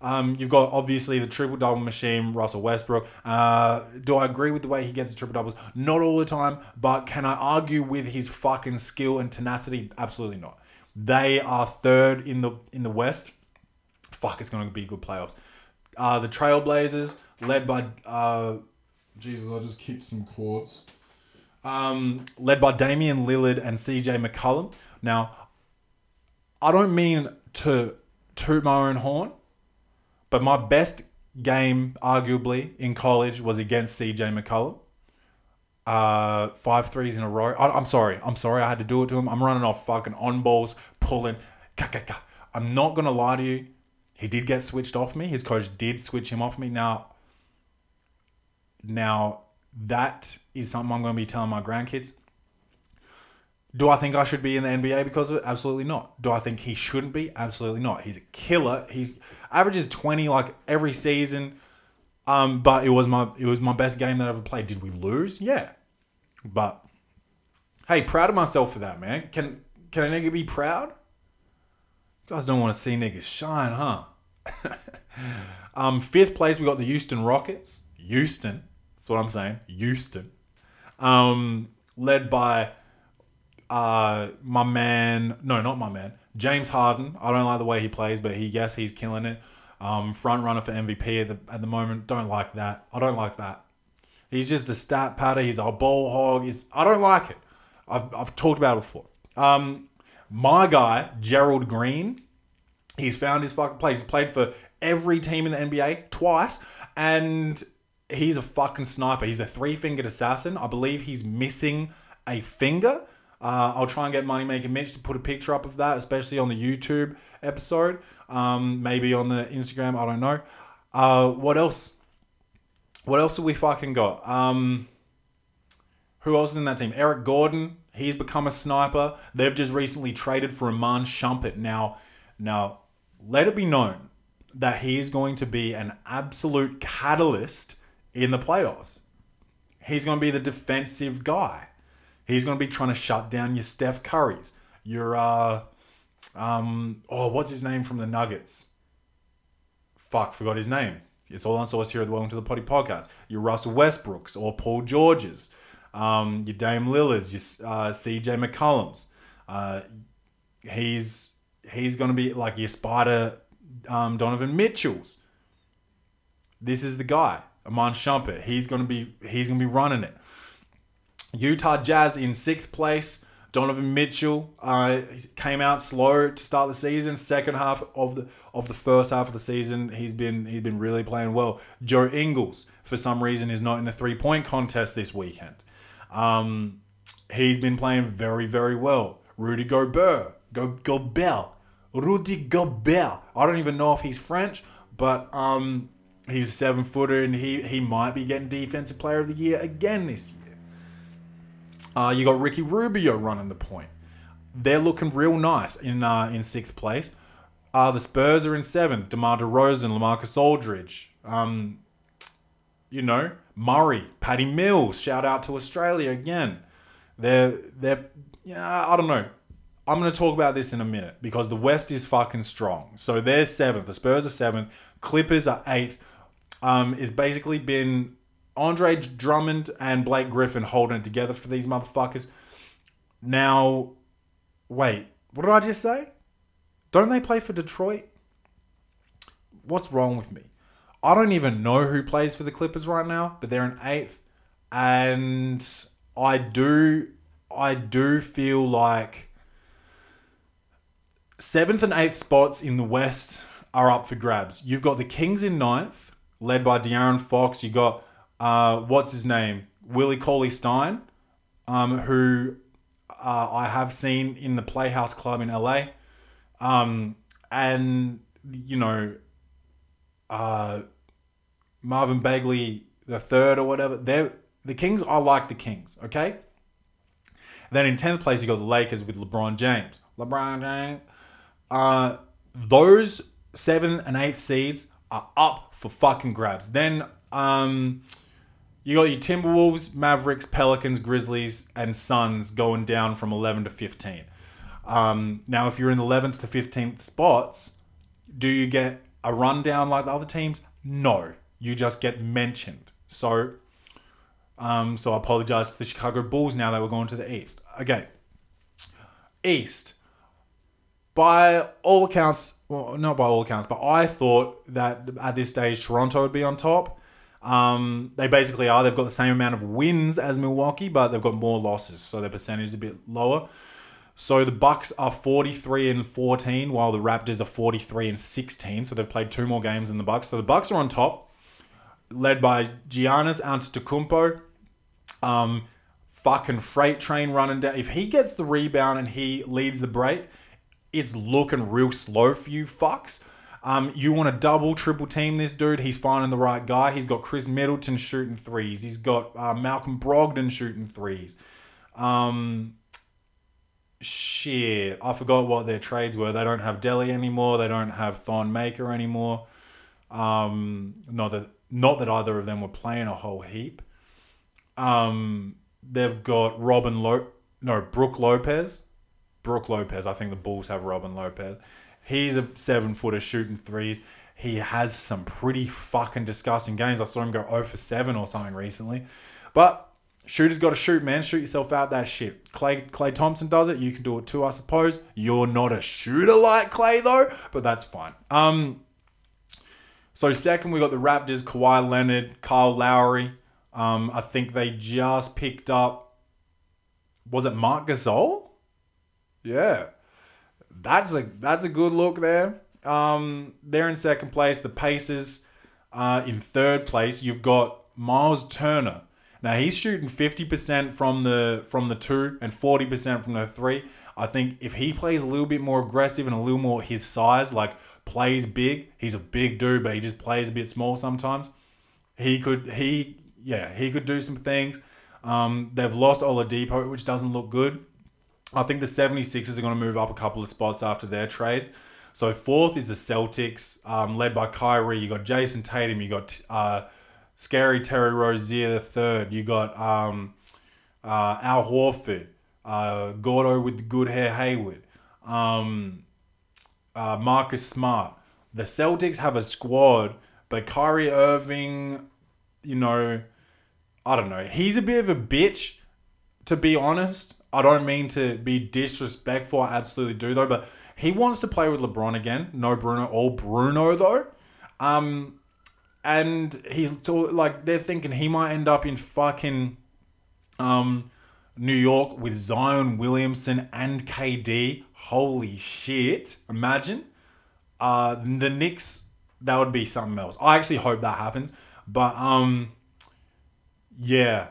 Um, you've got obviously the triple double machine, Russell Westbrook. Uh, do I agree with the way he gets the triple doubles? Not all the time, but can I argue with his fucking skill and tenacity? Absolutely not. They are third in the in the West. Fuck, it's going to be good playoffs. Uh, the Trailblazers, led by uh, Jesus, I just kicked some quads. Um, led by Damian Lillard and CJ McCollum. Now, I don't mean to toot my own horn, but my best game, arguably, in college was against CJ McCollum. Uh, five threes in a row. I, am sorry. I'm sorry I had to do it to him. I'm running off fucking on balls, pulling. I'm not going to lie to you. He did get switched off me. His coach did switch him off me. Now, now that is something I'm going to be telling my grandkids. Do I think I should be in the NBA because of it? Absolutely not. Do I think he shouldn't be? Absolutely not. He's a killer. He averages 20 like every season. Um, but it was my it was my best game that I ever played. Did we lose? Yeah. But hey, proud of myself for that, man. Can can nigga be proud? Guys don't want to see niggas shine, huh? um, fifth place, we got the Houston Rockets. Houston. That's what I'm saying. Houston. Um, led by uh, my man, no, not my man, James Harden. I don't like the way he plays, but he yes, he's killing it. Um, front runner for MVP at the, at the moment. Don't like that. I don't like that. He's just a stat patter. He's a ball hog. He's, I don't like it. I've, I've talked about it before. Um, my guy, Gerald Green, he's found his fucking place. He's played for every team in the NBA twice, and he's a fucking sniper. He's a three fingered assassin. I believe he's missing a finger. Uh, I'll try and get Moneymaker Mitch to put a picture up of that, especially on the YouTube episode. Um, maybe on the Instagram. I don't know. Uh, what else? What else have we fucking got? Um, who else is in that team? Eric Gordon. He's become a sniper. They've just recently traded for Iman Shumpert. Now, now, let it be known that he is going to be an absolute catalyst in the playoffs. He's going to be the defensive guy. He's going to be trying to shut down your Steph Currys, your uh, um, oh, what's his name from the Nuggets? Fuck, forgot his name. It's all on source here at the Welcome to the Potty podcast. Your Russell Westbrooks or Paul Georges, um, your Dame Lillards, your uh, CJ McCollums. Uh, he's he's going to be like your Spider um, Donovan Mitchells. This is the guy, Iman Shumpert. He's going to be he's going to be running it. Utah Jazz in sixth place. Donovan Mitchell uh, came out slow to start the season. Second half of the of the first half of the season, he's been he's been really playing well. Joe Ingles, for some reason, is not in the three point contest this weekend. Um, he's been playing very very well. Rudy Gobert, Go Gobert, Rudy Gobert. I don't even know if he's French, but um, he's a seven footer and he he might be getting defensive player of the year again this year. Uh, you got Ricky Rubio running the point. They're looking real nice in uh, in sixth place. Uh, the Spurs are in seventh. DeMar DeRozan, LaMarcus Aldridge. Um, you know, Murray, Paddy Mills. Shout out to Australia again. They're they're yeah, I don't know. I'm going to talk about this in a minute because the West is fucking strong. So they're seventh. The Spurs are seventh. Clippers are eighth. Um, it's basically been Andre Drummond and Blake Griffin holding it together for these motherfuckers. Now, wait, what did I just say? Don't they play for Detroit? What's wrong with me? I don't even know who plays for the Clippers right now, but they're in eighth, and I do, I do feel like seventh and eighth spots in the West are up for grabs. You've got the Kings in ninth, led by De'Aaron Fox. You got uh, what's his name? Willie Cauley Stein, um, who uh, I have seen in the Playhouse Club in LA. Um, and, you know, uh, Marvin Bagley the third or whatever. They're, the Kings, I like the Kings, okay? Then in 10th place, you got the Lakers with LeBron James. LeBron James. Uh, those seven and eighth seeds are up for fucking grabs. Then um, you got your Timberwolves, Mavericks, Pelicans, Grizzlies, and Suns going down from 11 to 15. Um, now, if you're in 11th to 15th spots, do you get a rundown like the other teams? No, you just get mentioned. So, um, so I apologize to the Chicago Bulls now that we're going to the East. Okay, East. By all accounts, well, not by all accounts, but I thought that at this stage Toronto would be on top. Um, they basically are. They've got the same amount of wins as Milwaukee, but they've got more losses, so their percentage is a bit lower. So the Bucks are 43 and 14, while the Raptors are 43 and 16. So they've played two more games than the Bucks. So the Bucks are on top, led by Giannis Antetokounmpo. Um, fucking freight train running down. If he gets the rebound and he leads the break, it's looking real slow for you fucks. Um, you want to double, triple team this dude. He's finding the right guy. He's got Khris Middleton shooting threes. He's got uh, Malcolm Brogdon shooting threes. Um, shit, I forgot what their trades were. They don't have Delly anymore. They don't have Thon Maker anymore. Um, not that not that either of them were playing a whole heap. Um, they've got Robin Lo no Brook Lopez. Brook Lopez. I think the Bulls have Robin Lopez. He's a seven footer shooting threes. He has some pretty fucking disgusting games. I saw him go 0 for 7 or something recently. But shooters got to shoot, man. Shoot yourself out that shit. Klay Klay Thompson does it. You can do it too, I suppose. You're not a shooter like Klay though, but that's fine. Um. So second, we got the Raptors, Kawhi Leonard, Kyle Lowry. Um, I think they just picked up. Was it Marc Gasol? Yeah, that's a that's a good look there. Um, they're in second place. The Pacers uh, in third place. You've got Miles Turner. Now he's shooting fifty percent from the from the two and forty percent from the three. I think if he plays a little bit more aggressive and a little more his size, like plays big, he's a big dude, but he just plays a bit small sometimes. He could he yeah he could do some things. Um, they've lost Oladipo, which doesn't look good. I think the 76ers are going to move up a couple of spots after their trades. So fourth is the Celtics, um, led by Kyrie. You got Jayson Tatum. You got uh, Scary Terry Rozier the third. You got um, uh, Al Horford, uh, Gordo with the good hair Hayward, um, uh, Marcus Smart. The Celtics have a squad, but Kyrie Irving, you know, I don't know. He's a bit of a bitch, to be honest. I don't mean to be disrespectful. I absolutely do though, but he wants to play with LeBron again. No Bruno, all Bruno though. Um, and he's like they're thinking he might end up in fucking um New York with Zion Williamson and KD. Holy shit! Imagine. Uh, the Knicks. That would be something else. I actually hope that happens. But um, yeah,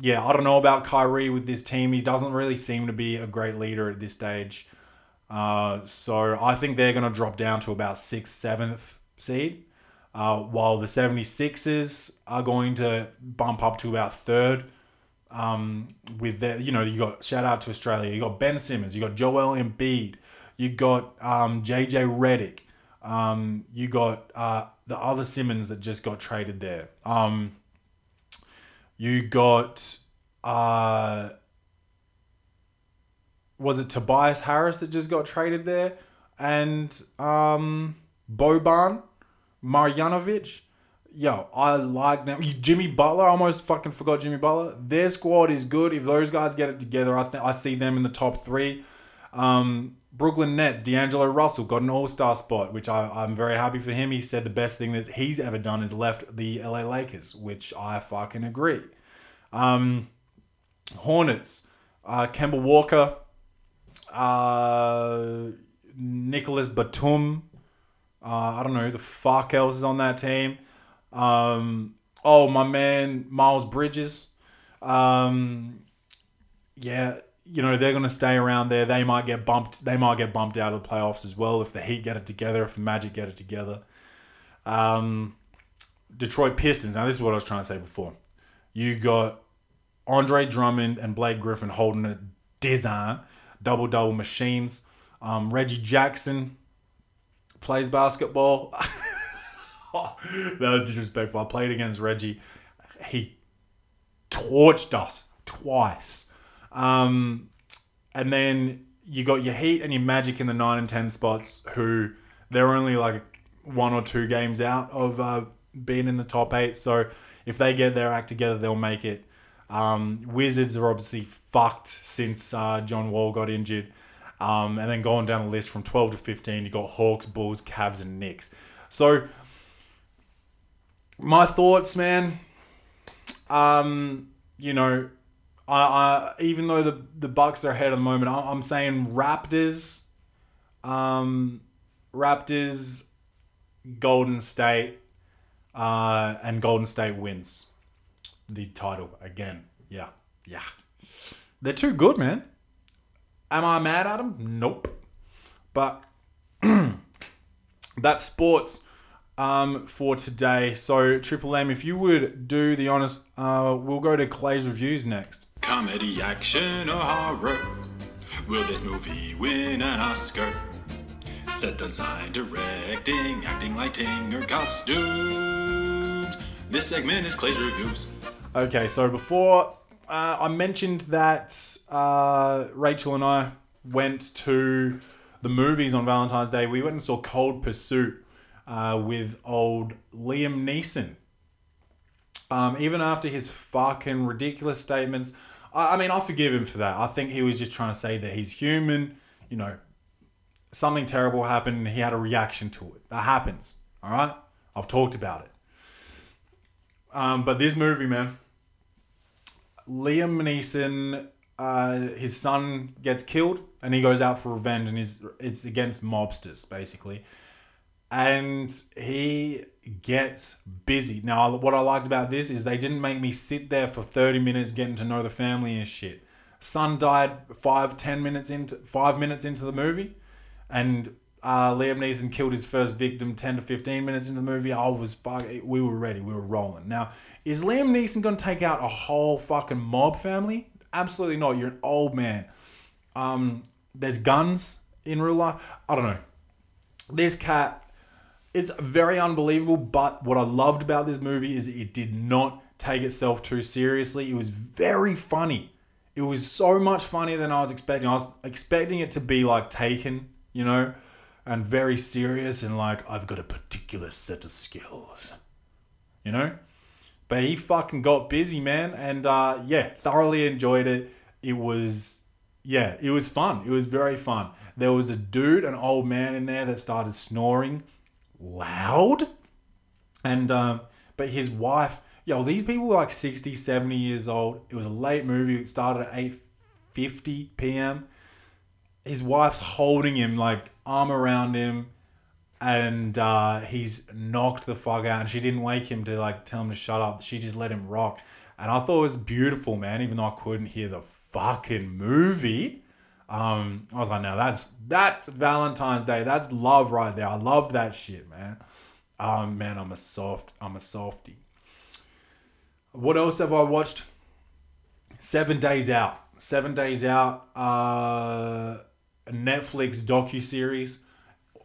yeah. I don't know about Kyrie with this team. He doesn't really seem to be a great leader at this stage. Uh, so I think they're going to drop down to about sixth, seventh seed. Uh, while the 76ers are going to bump up to about third. Um, with their, you know, you got shout out to Australia. You got Ben Simmons. You got Joel Embiid. You got um, JJ Redick. Um, you got uh, the other Simmons that just got traded there. Um, you got uh, was it Tobias Harris that just got traded there, and um, Boban Marjanovic. Yo, I like them. Jimmy Butler, I almost fucking forgot Jimmy Butler. Their squad is good. If those guys get it together, I think I see them in the top three. Um, Brooklyn Nets, D'Angelo Russell got an All Star spot, which I, I'm very happy for him. He said the best thing that he's ever done is left the LA Lakers, which I fucking agree. Um, Hornets, uh, Kemba Walker, uh, Nicolas Batum. Uh, I don't know who the fuck else is on that team. Um, oh, my man, Miles Bridges. Um, yeah, you know they're gonna stay around there. They might get bumped. They might get bumped out of the playoffs as well if the Heat get it together. If the Magic get it together. Um, Detroit Pistons. Now this is what I was trying to say before. You got Andre Drummond and Blake Griffin holding a design, double double machines. Um, Reggie Jackson plays basketball. that was disrespectful. I played against Reggie. He torched us twice. Um, and then you got your Heat and your Magic in the nine and ten spots, who they're only like one or two games out of uh, being in the top eight. So if they get their act together, they'll make it. Um, Wizards are obviously fucked since uh, John Wall got injured. Um, and then going down the list from 12 to 15, you got Hawks, Bulls, Cavs, and Knicks. So, my thoughts, man. Um, you know, I, I even though the the Bucks are ahead at the moment, I, I'm saying Raptors, um, Raptors, Golden State, uh, and Golden State wins the title again. Yeah, yeah, they're too good, man. Am I mad at them? Nope. But that's sports um, for today. So, Triple M, if you would do the honest, uh, we'll go to Clay's reviews next. Comedy, action, or horror? Will this movie win an Oscar? Set design, directing, acting, lighting, or costumes? This segment is Clay's reviews. Okay, so before uh, I mentioned that uh, Rachel and I went to the movies on Valentine's Day. We went and saw Cold Pursuit uh, with old Liam Neeson. Um, even after his fucking ridiculous statements, I, I mean, I forgive him for that. I think he was just trying to say that he's human. You know, something terrible happened and he had a reaction to it. That happens. All right? I've talked about it. Um, but this movie, man, Liam Neeson, uh, his son gets killed, and he goes out for revenge, and he's it's against mobsters basically, and he gets busy. Now, what I liked about this is they didn't make me sit there for thirty minutes getting to know the family and shit. Son died five, ten minutes into five minutes into the movie, and uh, Liam Neeson killed his first victim 10 to 15 minutes into the movie. I was fuck. We were ready. We were rolling. Now, is Liam Neeson to take out a whole fucking mob family? Absolutely not. You're an old man. Um, there's guns in real life. I don't know. This cat, it's very unbelievable. But what I loved about this movie is it did not take itself too seriously. It was very funny. It was so much funnier than I was expecting. I was expecting it to be like Taken, you know and very serious and like I've got a particular set of skills. You know? But he fucking got busy, man, and uh, yeah, thoroughly enjoyed it. It was yeah, it was fun. It was very fun. There was a dude, an old man in there that started snoring loud. And um, but his wife, yo, these people were like 60, 70 years old. It was a late movie. It started at 8:50 p.m. His wife's holding him like arm around him, and uh, he's knocked the fuck out. And she didn't wake him to like tell him to shut up. She just let him rock. And I thought it was beautiful, man. Even though I couldn't hear the fucking movie, um, I was like, now that's that's Valentine's Day. That's love right there. I love that shit, man. Um, man, I'm a soft. I'm a softy. What else have I watched? Seven Days Out. Seven Days Out. Uh, Netflix docu series.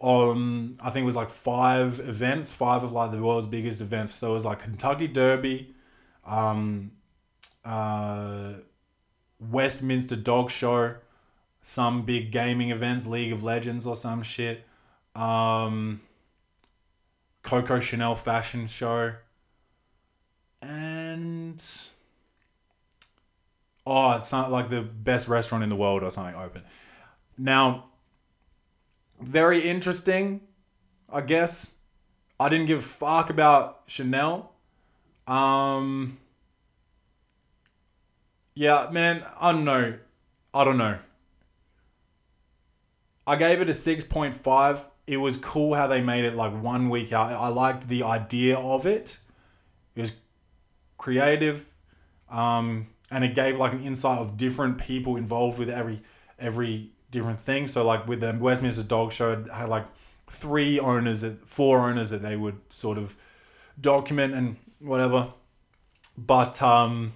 Um, I think it was like five events, five of like the world's biggest events. So it was like Kentucky Derby, um, uh, Westminster Dog Show, some big gaming events, League of Legends or some shit, um, Coco Chanel fashion show, and oh, it's not like the best restaurant in the world or something open. Now, very interesting, I guess. I didn't give a fuck about Chanel. Um, yeah, man, I don't know. I don't know. I gave it a 6.5. It was cool how they made it like one week out. I liked the idea of it. It was creative. Um, and it gave like an insight of different people involved with every every different thing. So like with the Westminster Dog Show, it had like three owners, that four owners that they would sort of document and whatever. But um,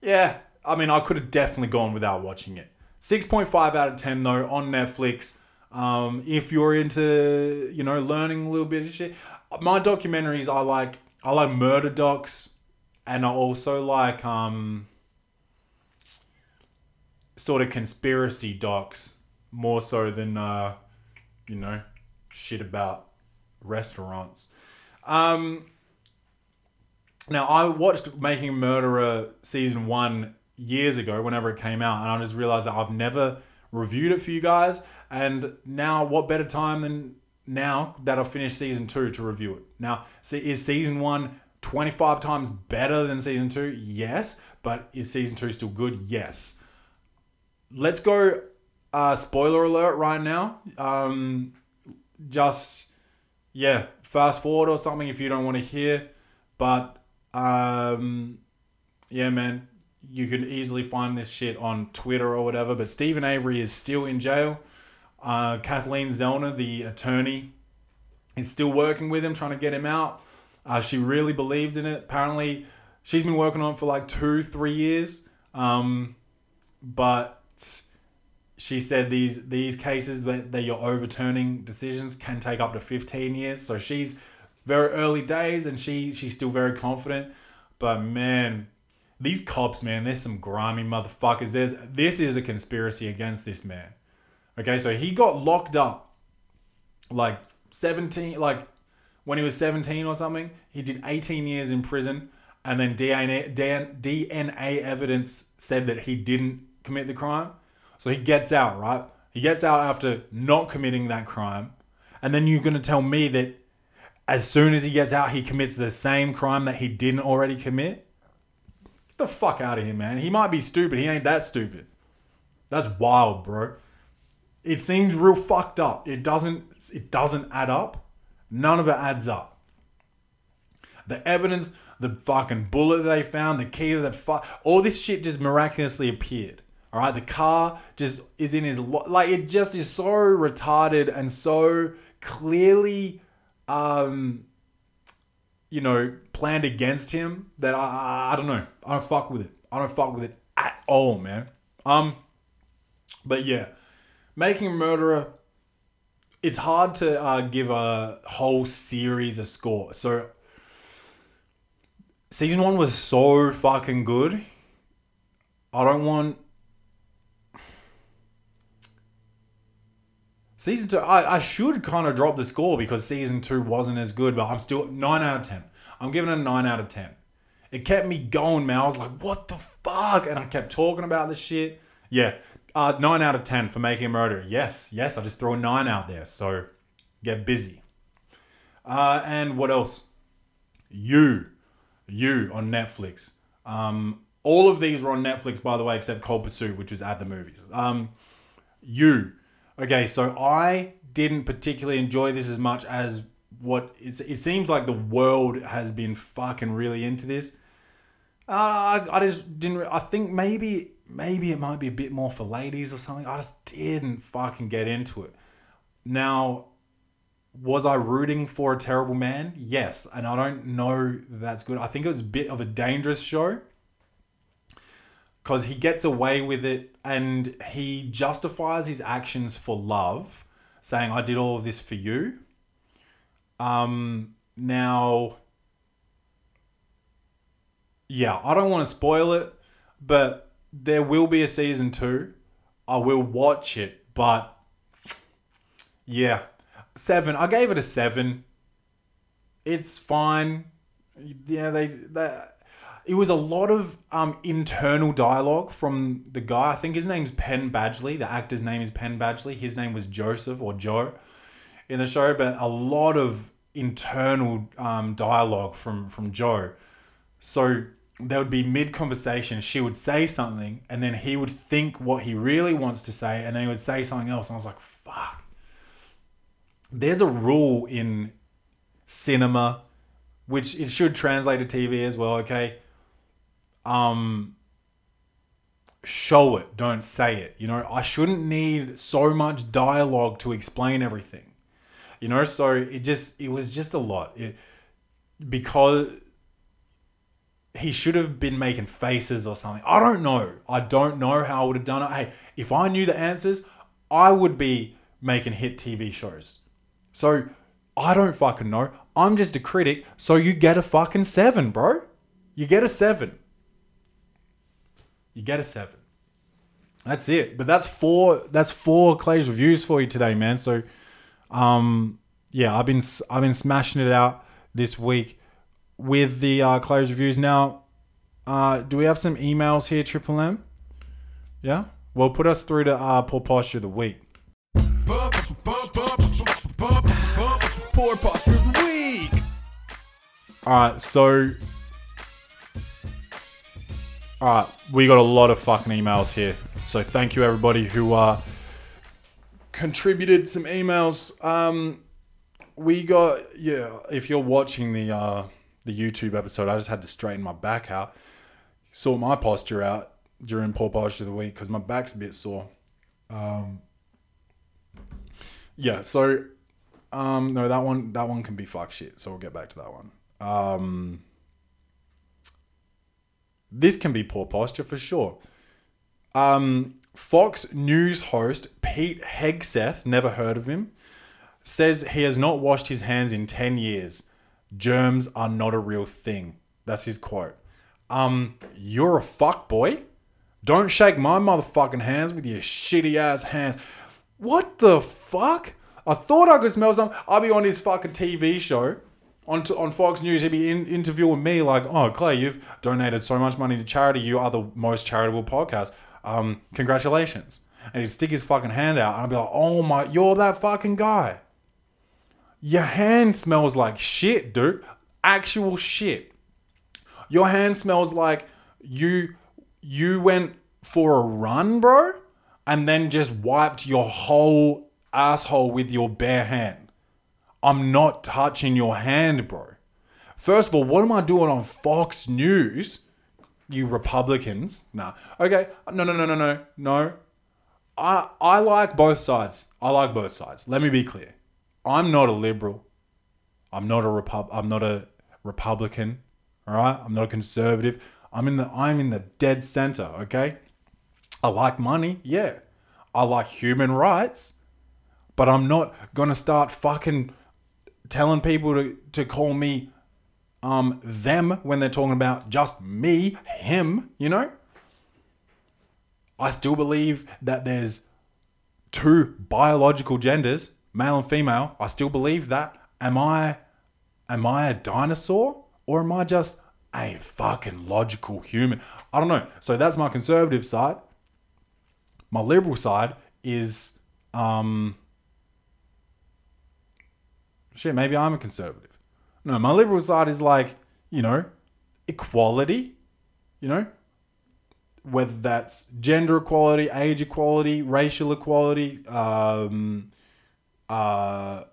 yeah, I mean, I could have definitely gone without watching it. Six point five out of ten though on Netflix. Um, if you're into you know learning a little bit of shit, my documentaries I like I like murder docs. and I also like um sort of conspiracy docs more so than uh you know shit about restaurants. Um now I watched Making Murderer season 1 years ago whenever it came out and I just realized that I've never reviewed it for you guys and now what better time than now that I've finished season 2 to review it. Now, is season 1 25 times better than season 2? Yes, but is season 2 still good? Yes. Let's go uh spoiler alert right now. Um just yeah, fast forward or something if you don't want to hear. But um, yeah, man, you can easily find this shit on Twitter or whatever. But Steven Avery is still in jail. Uh, Kathleen Zellner, the attorney, is still working with him, trying to get him out. Uh, she really believes in it. Apparently, she's been working on it for like two, three years. Um, but she said these these cases that, that you're overturning decisions can take up to 15 years. So she's very early days and she she's still very confident. But man, these cops, man, there's some grimy motherfuckers. There's this is a conspiracy against this man. Okay, so he got locked up like 17 like when he was 17 or something. He did 18 years in prison and then DNA DNA evidence said that he didn't commit the crime. So he gets out, right? He gets out after not committing that crime. And then you're going to tell me that as soon as he gets out, he commits the same crime that he didn't already commit? The fuck out of here, man. He might be stupid. He ain't that stupid. That's wild, bro. It seems real fucked up. It doesn't it doesn't add up. None of it adds up. The evidence, the fucking bullet they found, the key to the fuck, all this shit just miraculously appeared. All right, the car just is in his lo- like it just is so retarded and so clearly um, you know, planned against him that I, I don't know. I don't fuck with it. I don't fuck with it at all, man. Um, but yeah, making a murderer. It's hard to uh, give a whole series a score. So season one was so fucking good. I don't want Season two, I, I should kind of drop the score because season two wasn't as good, but I'm still 9 out of 10. I'm giving it a 9 out of 10. It kept me going, man. I was like, what the fuck? And I kept talking about this shit. Yeah, uh, 9 out of 10 for making a murder. Yes, yes, I just throw a 9 out there. So get busy. Uh, and what else? You. You on Netflix. Um, all of these were on Netflix, by the way, except Cold Pursuit, which was at the movies. Um, you Okay, so I didn't particularly enjoy this as much as what it seems like the world has been fucking really into this. Uh, I, I just didn't. I think maybe maybe it might be a bit more for ladies or something. I just didn't fucking get into it. Now, was I rooting for a terrible man? Yes, and I don't know that that's good. I think it was a bit of a dangerous show because he gets away with it and he justifies his actions for love, saying, I did all of this for you. Um, now, yeah, I don't want to spoil it, but there will be a season two. I will watch it, but yeah, seven. I gave it a seven. It's fine. Yeah, they, they it was a lot of um, internal dialogue from the guy. I think his name's Penn Badgley. The actor's name is Penn Badgley. His name was Joseph or Joe in the show, but a lot of internal um, dialogue from from Joe. So there would be mid conversation. She would say something, and then he would think what he really wants to say, and then he would say something else. And I was like, "Fuck." There's a rule in cinema, which it should translate to TV as well. Okay, um show it, don't say it. You know, I shouldn't need so much dialogue to explain everything. You know, so it just it was just a lot. It because he should have been making faces or something. I don't know. I don't know how I would have done it. Hey, if I knew the answers, I would be making hit TV shows. So I don't fucking know. I'm just a critic, so you get a fucking seven, bro. You get a seven. You get a seven. That's it. But that's four. That's four Clay's reviews for you today, man. So, um, yeah, I've been I've been smashing it out this week with the uh, Clay's reviews. Now, uh, do we have some emails here, Triple M? Yeah. Well, put us through to uh, poor posture of the week. Poor posture of the week. All right, so. All right, we got a lot of fucking emails here. So thank you everybody who uh, contributed some emails. Um, we got yeah. If you're watching the uh, the YouTube episode, I just had to straighten my back out, sort my posture out during poor posture of the week because my back's a bit sore. Um, yeah, so um, no, that one that one can be fuck shit. So we'll get back to that one. Um, this can be poor posture for sure. Um, Fox News host Pete Hegseth, never heard of him, says he has not washed his hands in 10 years. Germs are not a real thing. That's his quote. Um, you're a fuck boy. Don't shake my motherfucking hands with your shitty ass hands. What the fuck? I thought I could smell something. I'll be on his fucking TV show on, on Fox News. He'd be in, interviewing me like, oh, Clay, you've donated so much money to charity. You are the most charitable podcast. Um, congratulations. And he'd stick his fucking hand out, and I'd be like, oh my, you're that fucking guy. Your hand smells like shit, dude. Actual shit. Your hand smells like you you went for a run, bro, and then just wiped your whole asshole with your bare hand. I'm not touching your hand, bro. First of all, what am I doing on Fox News? You Republicans. Nah. Okay. No, no, no, no, no. No. I I like both sides. I like both sides. Let me be clear. I'm not a liberal. I'm not a repub I'm not a Republican. All right? I'm not a conservative. I'm in the I'm in the dead center, okay? I like money, yeah. I like human rights, but I'm not gonna start fucking telling people to, to call me um them when they're talking about just me, him, you know? I still believe that there's two biological genders, male and female. I still believe that. Am I am I a dinosaur or am I just a fucking logical human? I don't know. So that's my conservative side. My liberal side is um shit, maybe I'm a conservative. No, my liberal side is like, you know, equality, you know, whether that's gender equality, age equality, racial equality, um, uh,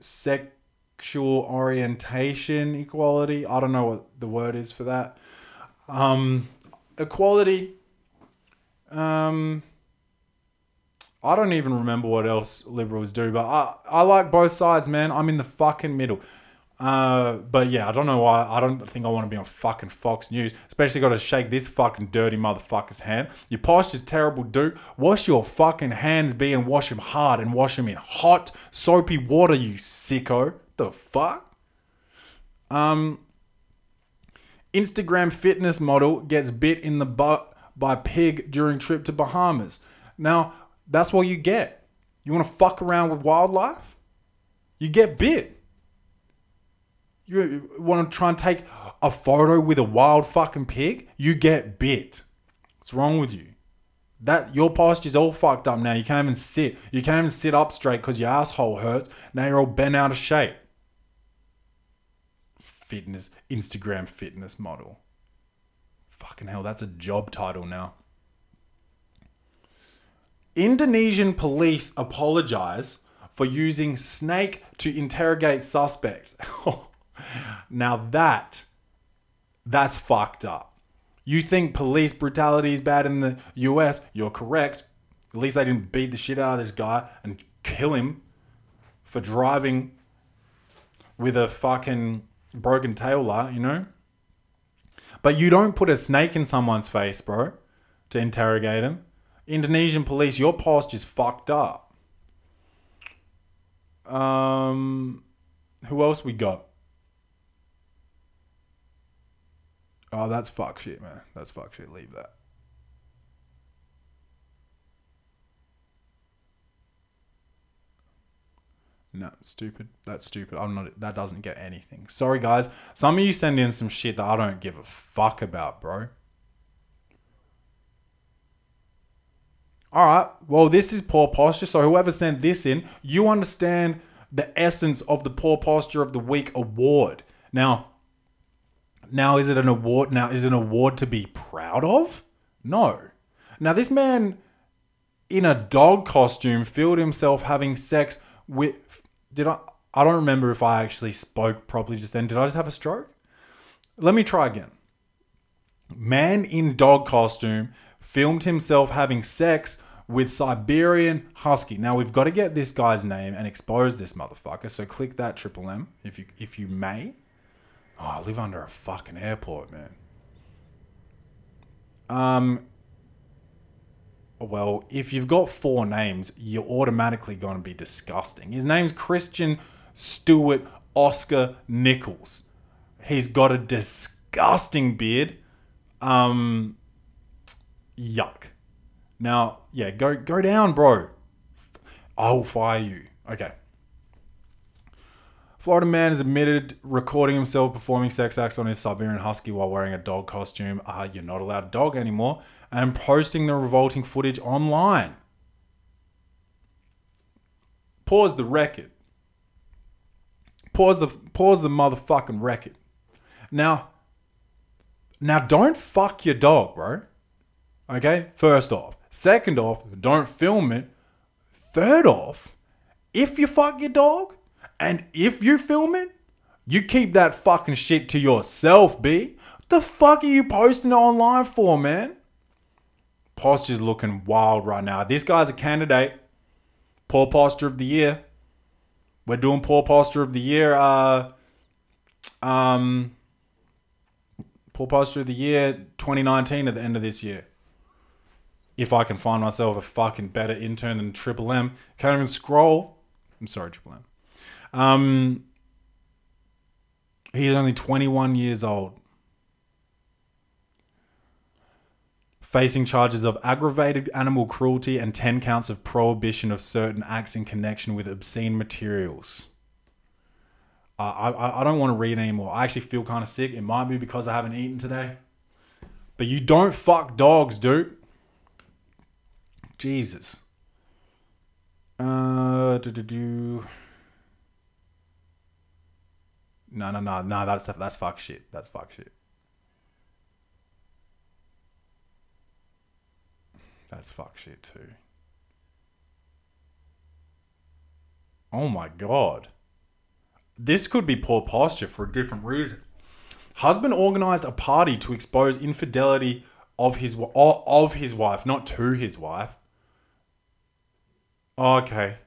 sexual orientation equality. I don't know what the word is for that. Um, equality. Um, I don't even remember what else liberals do, but I, I like both sides, man. I'm in the fucking middle. Uh, but yeah, I don't know why. I don't think I want to be on fucking Fox News. Especially got to shake this fucking dirty motherfucker's hand. Your posture's terrible, dude. Wash your fucking hands, be and wash them hard and wash them in hot, soapy water, you sicko. The fuck? Um, Instagram fitness model gets bit in the butt by pig during trip to Bahamas. Now, that's what you get. You want to fuck around with wildlife? You get bit. You want to try and take a photo with a wild fucking pig? You get bit. What's wrong with you? That your posture's all fucked up now. You can't even sit. You can't even sit up straight because your asshole hurts. Now you're all bent out of shape. Fitness, Instagram fitness model. Fucking hell, that's a job title now. Indonesian police apologize for using snake to interrogate suspects. now that that's fucked up. You think police brutality is bad in the US? You're correct. At least they didn't beat the shit out of this guy and kill him for driving with a fucking broken tail light, you know? But you don't put a snake in someone's face, bro, to interrogate him. Indonesian police, your posture's fucked up. Um, who else we got? Oh, that's fuck shit, man. That's fuck shit. Leave that. No, stupid. That's stupid. I'm not. That doesn't get anything. Sorry, guys. Some of you send in some shit that I don't give a fuck about, bro. All right. Well, this is poor posture. So whoever sent this in, you understand the essence of the poor posture of the week award. Now, now is it an award? Now is it an award to be proud of? No. Now this man in a dog costume filmed himself having sex with did I I don't remember if I actually spoke properly just then. Did I just have a stroke? Let me try again. Man in dog costume filmed himself having sex with Siberian Husky. Now we've got to get this guy's name and expose this motherfucker. So click that triple M if you if you may. Oh, I live under a fucking airport, man. Um well, if you've got four names, you're automatically going to be disgusting. His name's Christian Stewart Oscar Nichols. He's got a disgusting beard. Um, yuck. Now, yeah, go go down, bro. I'll fire you. Okay. Florida man is admitted recording himself performing sex acts on his Siberian Husky while wearing a dog costume. Uh, you're not allowed a dog anymore. And posting the revolting footage online. Pause the record. Pause the pause the motherfucking record. Now, now don't fuck your dog, bro. Okay? First off. Second off, don't film it. Third off, if you fuck your dog and if you film it, you keep that fucking shit to yourself, B. What the fuck are you posting it online for, man? Posture's looking wild right now. This guy's a candidate. Poor posture of the year. We're doing poor posture of the year. Uh, um, poor posture of the year 2019 at the end of this year. If I can find myself a fucking better intern than Triple M, can't even scroll. I'm sorry, Triple M. Um, he's only 21 years old. Facing charges of aggravated animal cruelty and 10 counts of prohibition of certain acts in connection with obscene materials. Uh, I, I don't want to read anymore. I actually feel kind of sick. It might be because I haven't eaten today. But you don't fuck dogs, dude. Jesus. Uh. No, no, no, no. That's that's fuck shit. That's fuck shit. That's fuck shit too. Oh my god. This could be poor posture for a different reason. Husband organized a party to expose infidelity of his of his wife, not to his wife. Oh, okay.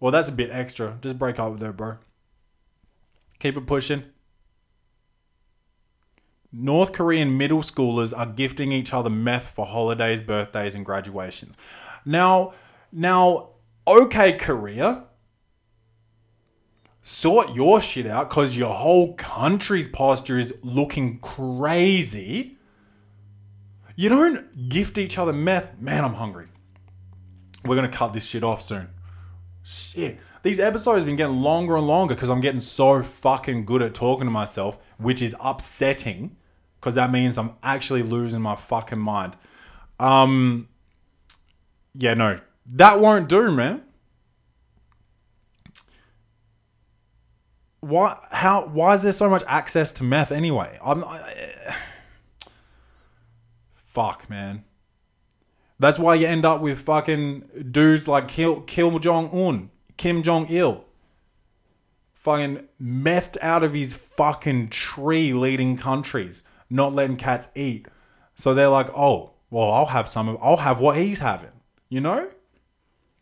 Well, that's a bit extra. Just break up with her, bro. Keep it pushing. North Korean middle schoolers are gifting each other meth for holidays, birthdays, and graduations. Now, now, okay, Korea, sort your shit out because your whole country's posture is looking crazy. You don't gift each other meth. Man, I'm hungry. We're gonna cut this shit off soon. Shit. These episodes have been getting longer and longer because I'm getting so fucking good at talking to myself, which is upsetting because that means I'm actually losing my fucking mind. Um, yeah, no, that won't do, man. Why? How? Why is there so much access to meth anyway? I'm. I, fuck, man. That's why you end up with fucking dudes like Kim, Kim Jong Un, Kim Jong Il, fucking methed out of his fucking tree, leading countries, not letting cats eat. So they're like, oh, well, I'll have some of, I'll have what he's having, you know,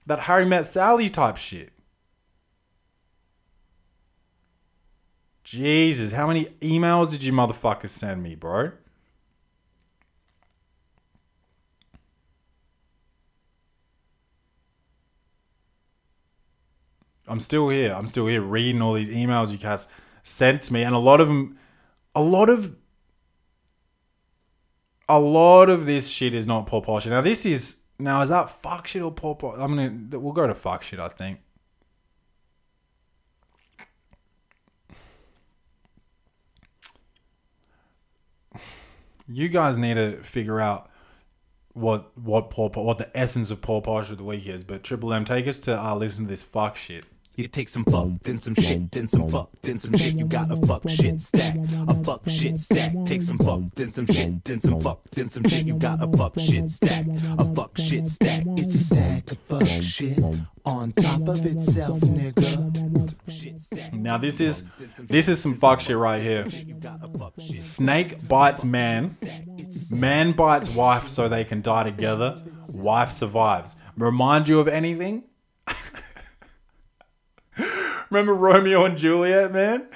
that Harry met Sally type shit. Jesus, how many emails did you motherfuckers send me, bro? I'm still here. I'm still here reading all these emails you guys sent to me, and a lot of them, a lot of a lot of this shit is not poor posture. Now this is now is that fuck shit or poor posture? I'm gonna we'll go to fuck shit. I think. You guys need to figure out what what poor what the essence of poor posture of the week is. But Triple M, take us to uh, listen to this fuck shit. You take some fuck, then some shit, then some fuck, then some shit. You got a fuck shit stack, a fuck shit stack. Take some fuck, then some shit, then some fuck, then some shit. You got a fuck shit stack, a fuck shit stack. It's a stack of fuck shit on top of itself, nigga. Now this is this is some fuck shit right here. Snake bites man. Man bites wife so they can die together. Wife survives. Remind you of anything? Remember Romeo and Juliet, man?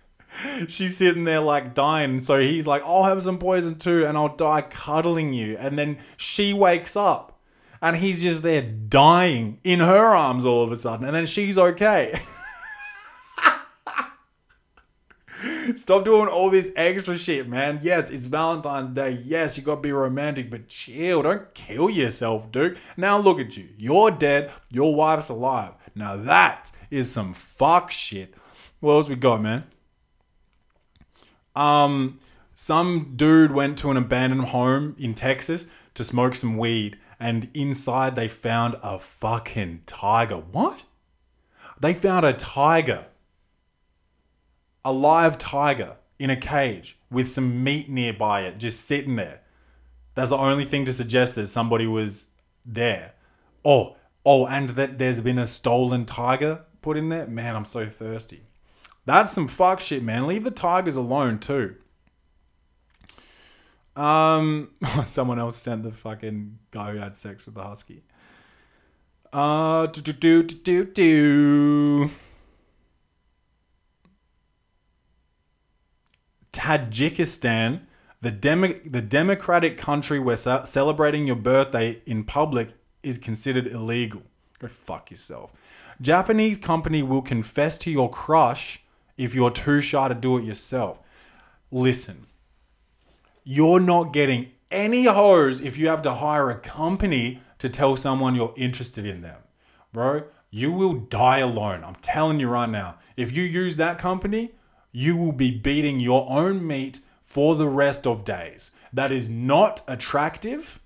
She's sitting there like dying. So he's like, I'll have some poison too and I'll die cuddling you. And then she wakes up and he's just there dying in her arms all of a sudden. And then she's okay. Stop doing all this extra shit, man. Yes, it's Valentine's Day. Yes, you gotta be romantic, but chill. Don't kill yourself, dude. Now look at you. You're dead. Your wife's alive. Now that is some fuck shit. What else we got, man? Um, some dude went to an abandoned home in Texas to smoke some weed, and inside they found a fucking tiger. What? They found a tiger a live tiger in a cage with some meat nearby it, just sitting there. That's the only thing to suggest that somebody was there. Oh, oh, and that there's been a stolen tiger put in there. Man, I'm so thirsty. That's some fuck shit, man. Leave the tigers alone too. Um, someone else sent the fucking guy who had sex with the husky. Uh, do do do do do. Tajikistan, the demo- the democratic country where ce- celebrating your birthday in public is considered illegal. Go fuck yourself. Japanese company will confess to your crush if you're too shy to do it yourself. Listen, you're not getting any hoes if you have to hire a company to tell someone you're interested in them. Bro, you will die alone. I'm telling you right now. If you use that company, you will be beating your own meat for the rest of days. That is not attractive.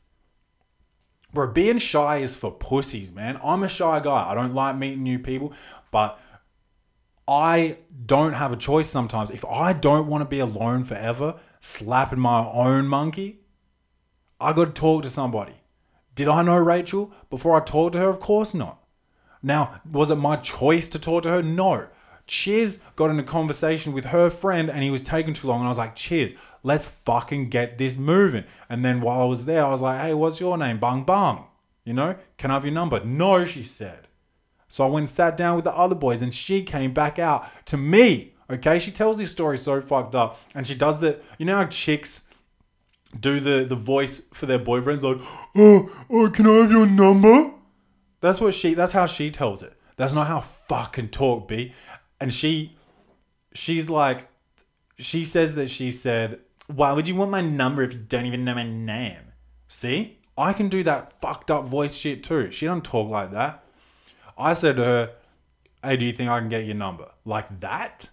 Bro, being shy is for pussies, man. I'm a shy guy. I don't like meeting new people, but I don't have a choice sometimes. If I don't want to be alone forever, slapping my own monkey, I got to talk to somebody. Did I know Rachel before I talked to her? Of course not. Now, was it my choice to talk to her? No. Cheers got in a conversation with her friend and he was taking too long. And I was like, Cheers, let's fucking get this moving. And then while I was there, I was like, Hey, what's your name? Bang bang. You know, can I have your number? No, she said. So I went and sat down with the other boys and she came back out to me. Okay, she tells this story so fucked up. And she does the, you know how chicks do the, the voice for their boyfriends like, oh, oh, can I have your number? That's what she, that's how she tells it. That's not how fucking talk be. And she, she's like, she says that she said, why would you want my number if you don't even know my name? See? I can do that fucked up voice shit too. She don't talk like that. I said to her, Hey, do you think I can get your number? Like that?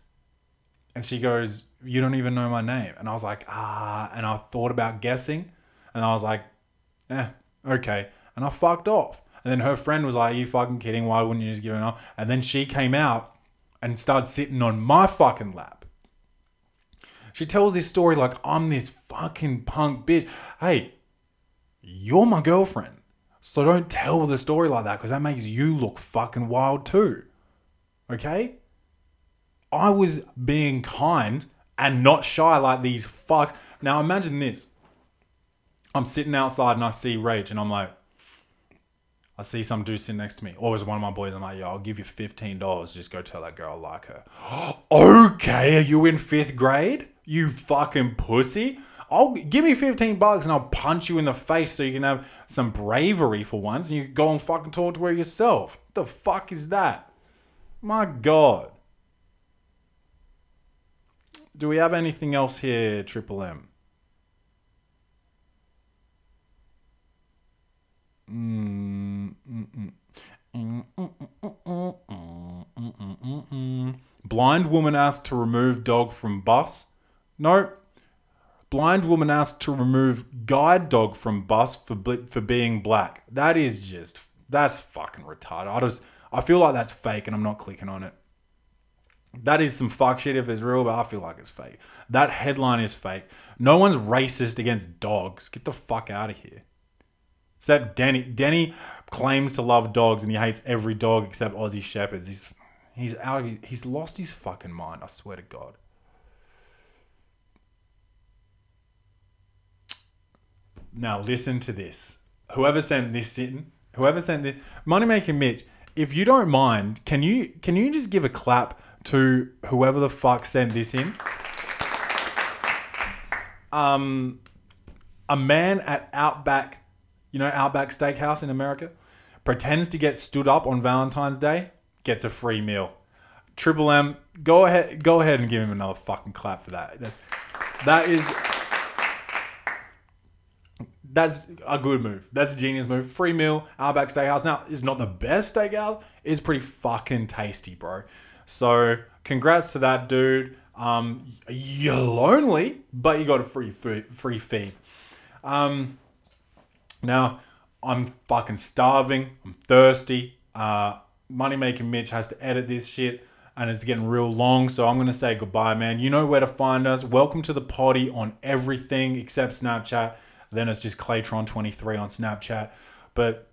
And she goes, You don't even know my name. And I was like, Ah. And I thought about guessing. And I was like, Eh, okay. And I fucked off. And then her friend was like, Are you fucking kidding? Why wouldn't you just give it up? And then she came out and started sitting on my fucking lap. She tells this story like I'm this fucking punk bitch. Hey, you're my girlfriend. So don't tell the story like that because that makes you look fucking wild too. Okay? I was being kind and not shy like these fucks. Now imagine this. I'm sitting outside and I see Rage and I'm like, I see some dude sitting next to me. Or it one of my boys. I'm like, yo, I'll give you $15. Just go tell that girl I like her. okay, are you in fifth grade? you fucking pussy. I'll give me 15 bucks and I'll punch you in the face so you can have some bravery for once and you can go and fucking talk to her yourself. What the fuck is that? My god. Do we have anything else here, Triple M? Blind woman asked to remove dog from bus. No. Blind woman asked to remove guide dog from bus for for being black. That is just that's fucking retarded. I just I feel like that's fake and I'm not clicking on it. That is some fuck shit if it's real, but I feel like it's fake. That headline is fake. No one's racist against dogs. Get the fuck out of here. Except Denny. Denny claims to love dogs and he hates every dog except Aussie Shepherds. He's he's out. Of, he's lost his fucking mind. I swear to God. Now listen to this. Whoever sent this in, whoever sent this, Moneymaker Mitch. If you don't mind, can you can you just give a clap to whoever the fuck sent this in? Um, a man at Outback, you know Outback Steakhouse in America, pretends to get stood up on Valentine's Day, gets a free meal. Triple M, go ahead, go ahead and give him another fucking clap for that. That's that is that's a good move. That's a genius move. Free meal, Outback Steakhouse. Now, it's not the best steakhouse. It's pretty fucking tasty, bro. So, congrats to that dude. Um, you're lonely, but you got a free free feed. Um, now, I'm fucking starving. I'm thirsty. Uh, Moneymaker Mitch has to edit this shit, and it's getting real long. So I'm gonna say goodbye, man. You know where to find us. Welcome to the party on everything except Snapchat. Then it's just Claytron23 on Snapchat. But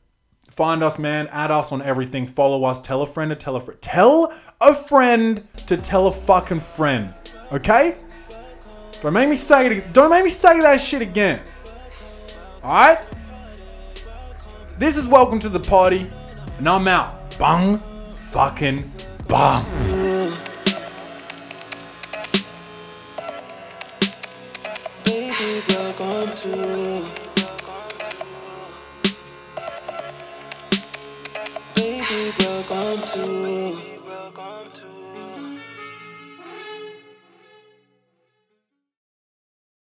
find us, man. Add us on everything. Follow us. Tell a friend to tell a friend. Tell a friend to tell a fucking friend. Okay? Don't make me say it. Don't make me say that shit again. All right? This is welcome to the party, and I'm out. Bung, fucking bung.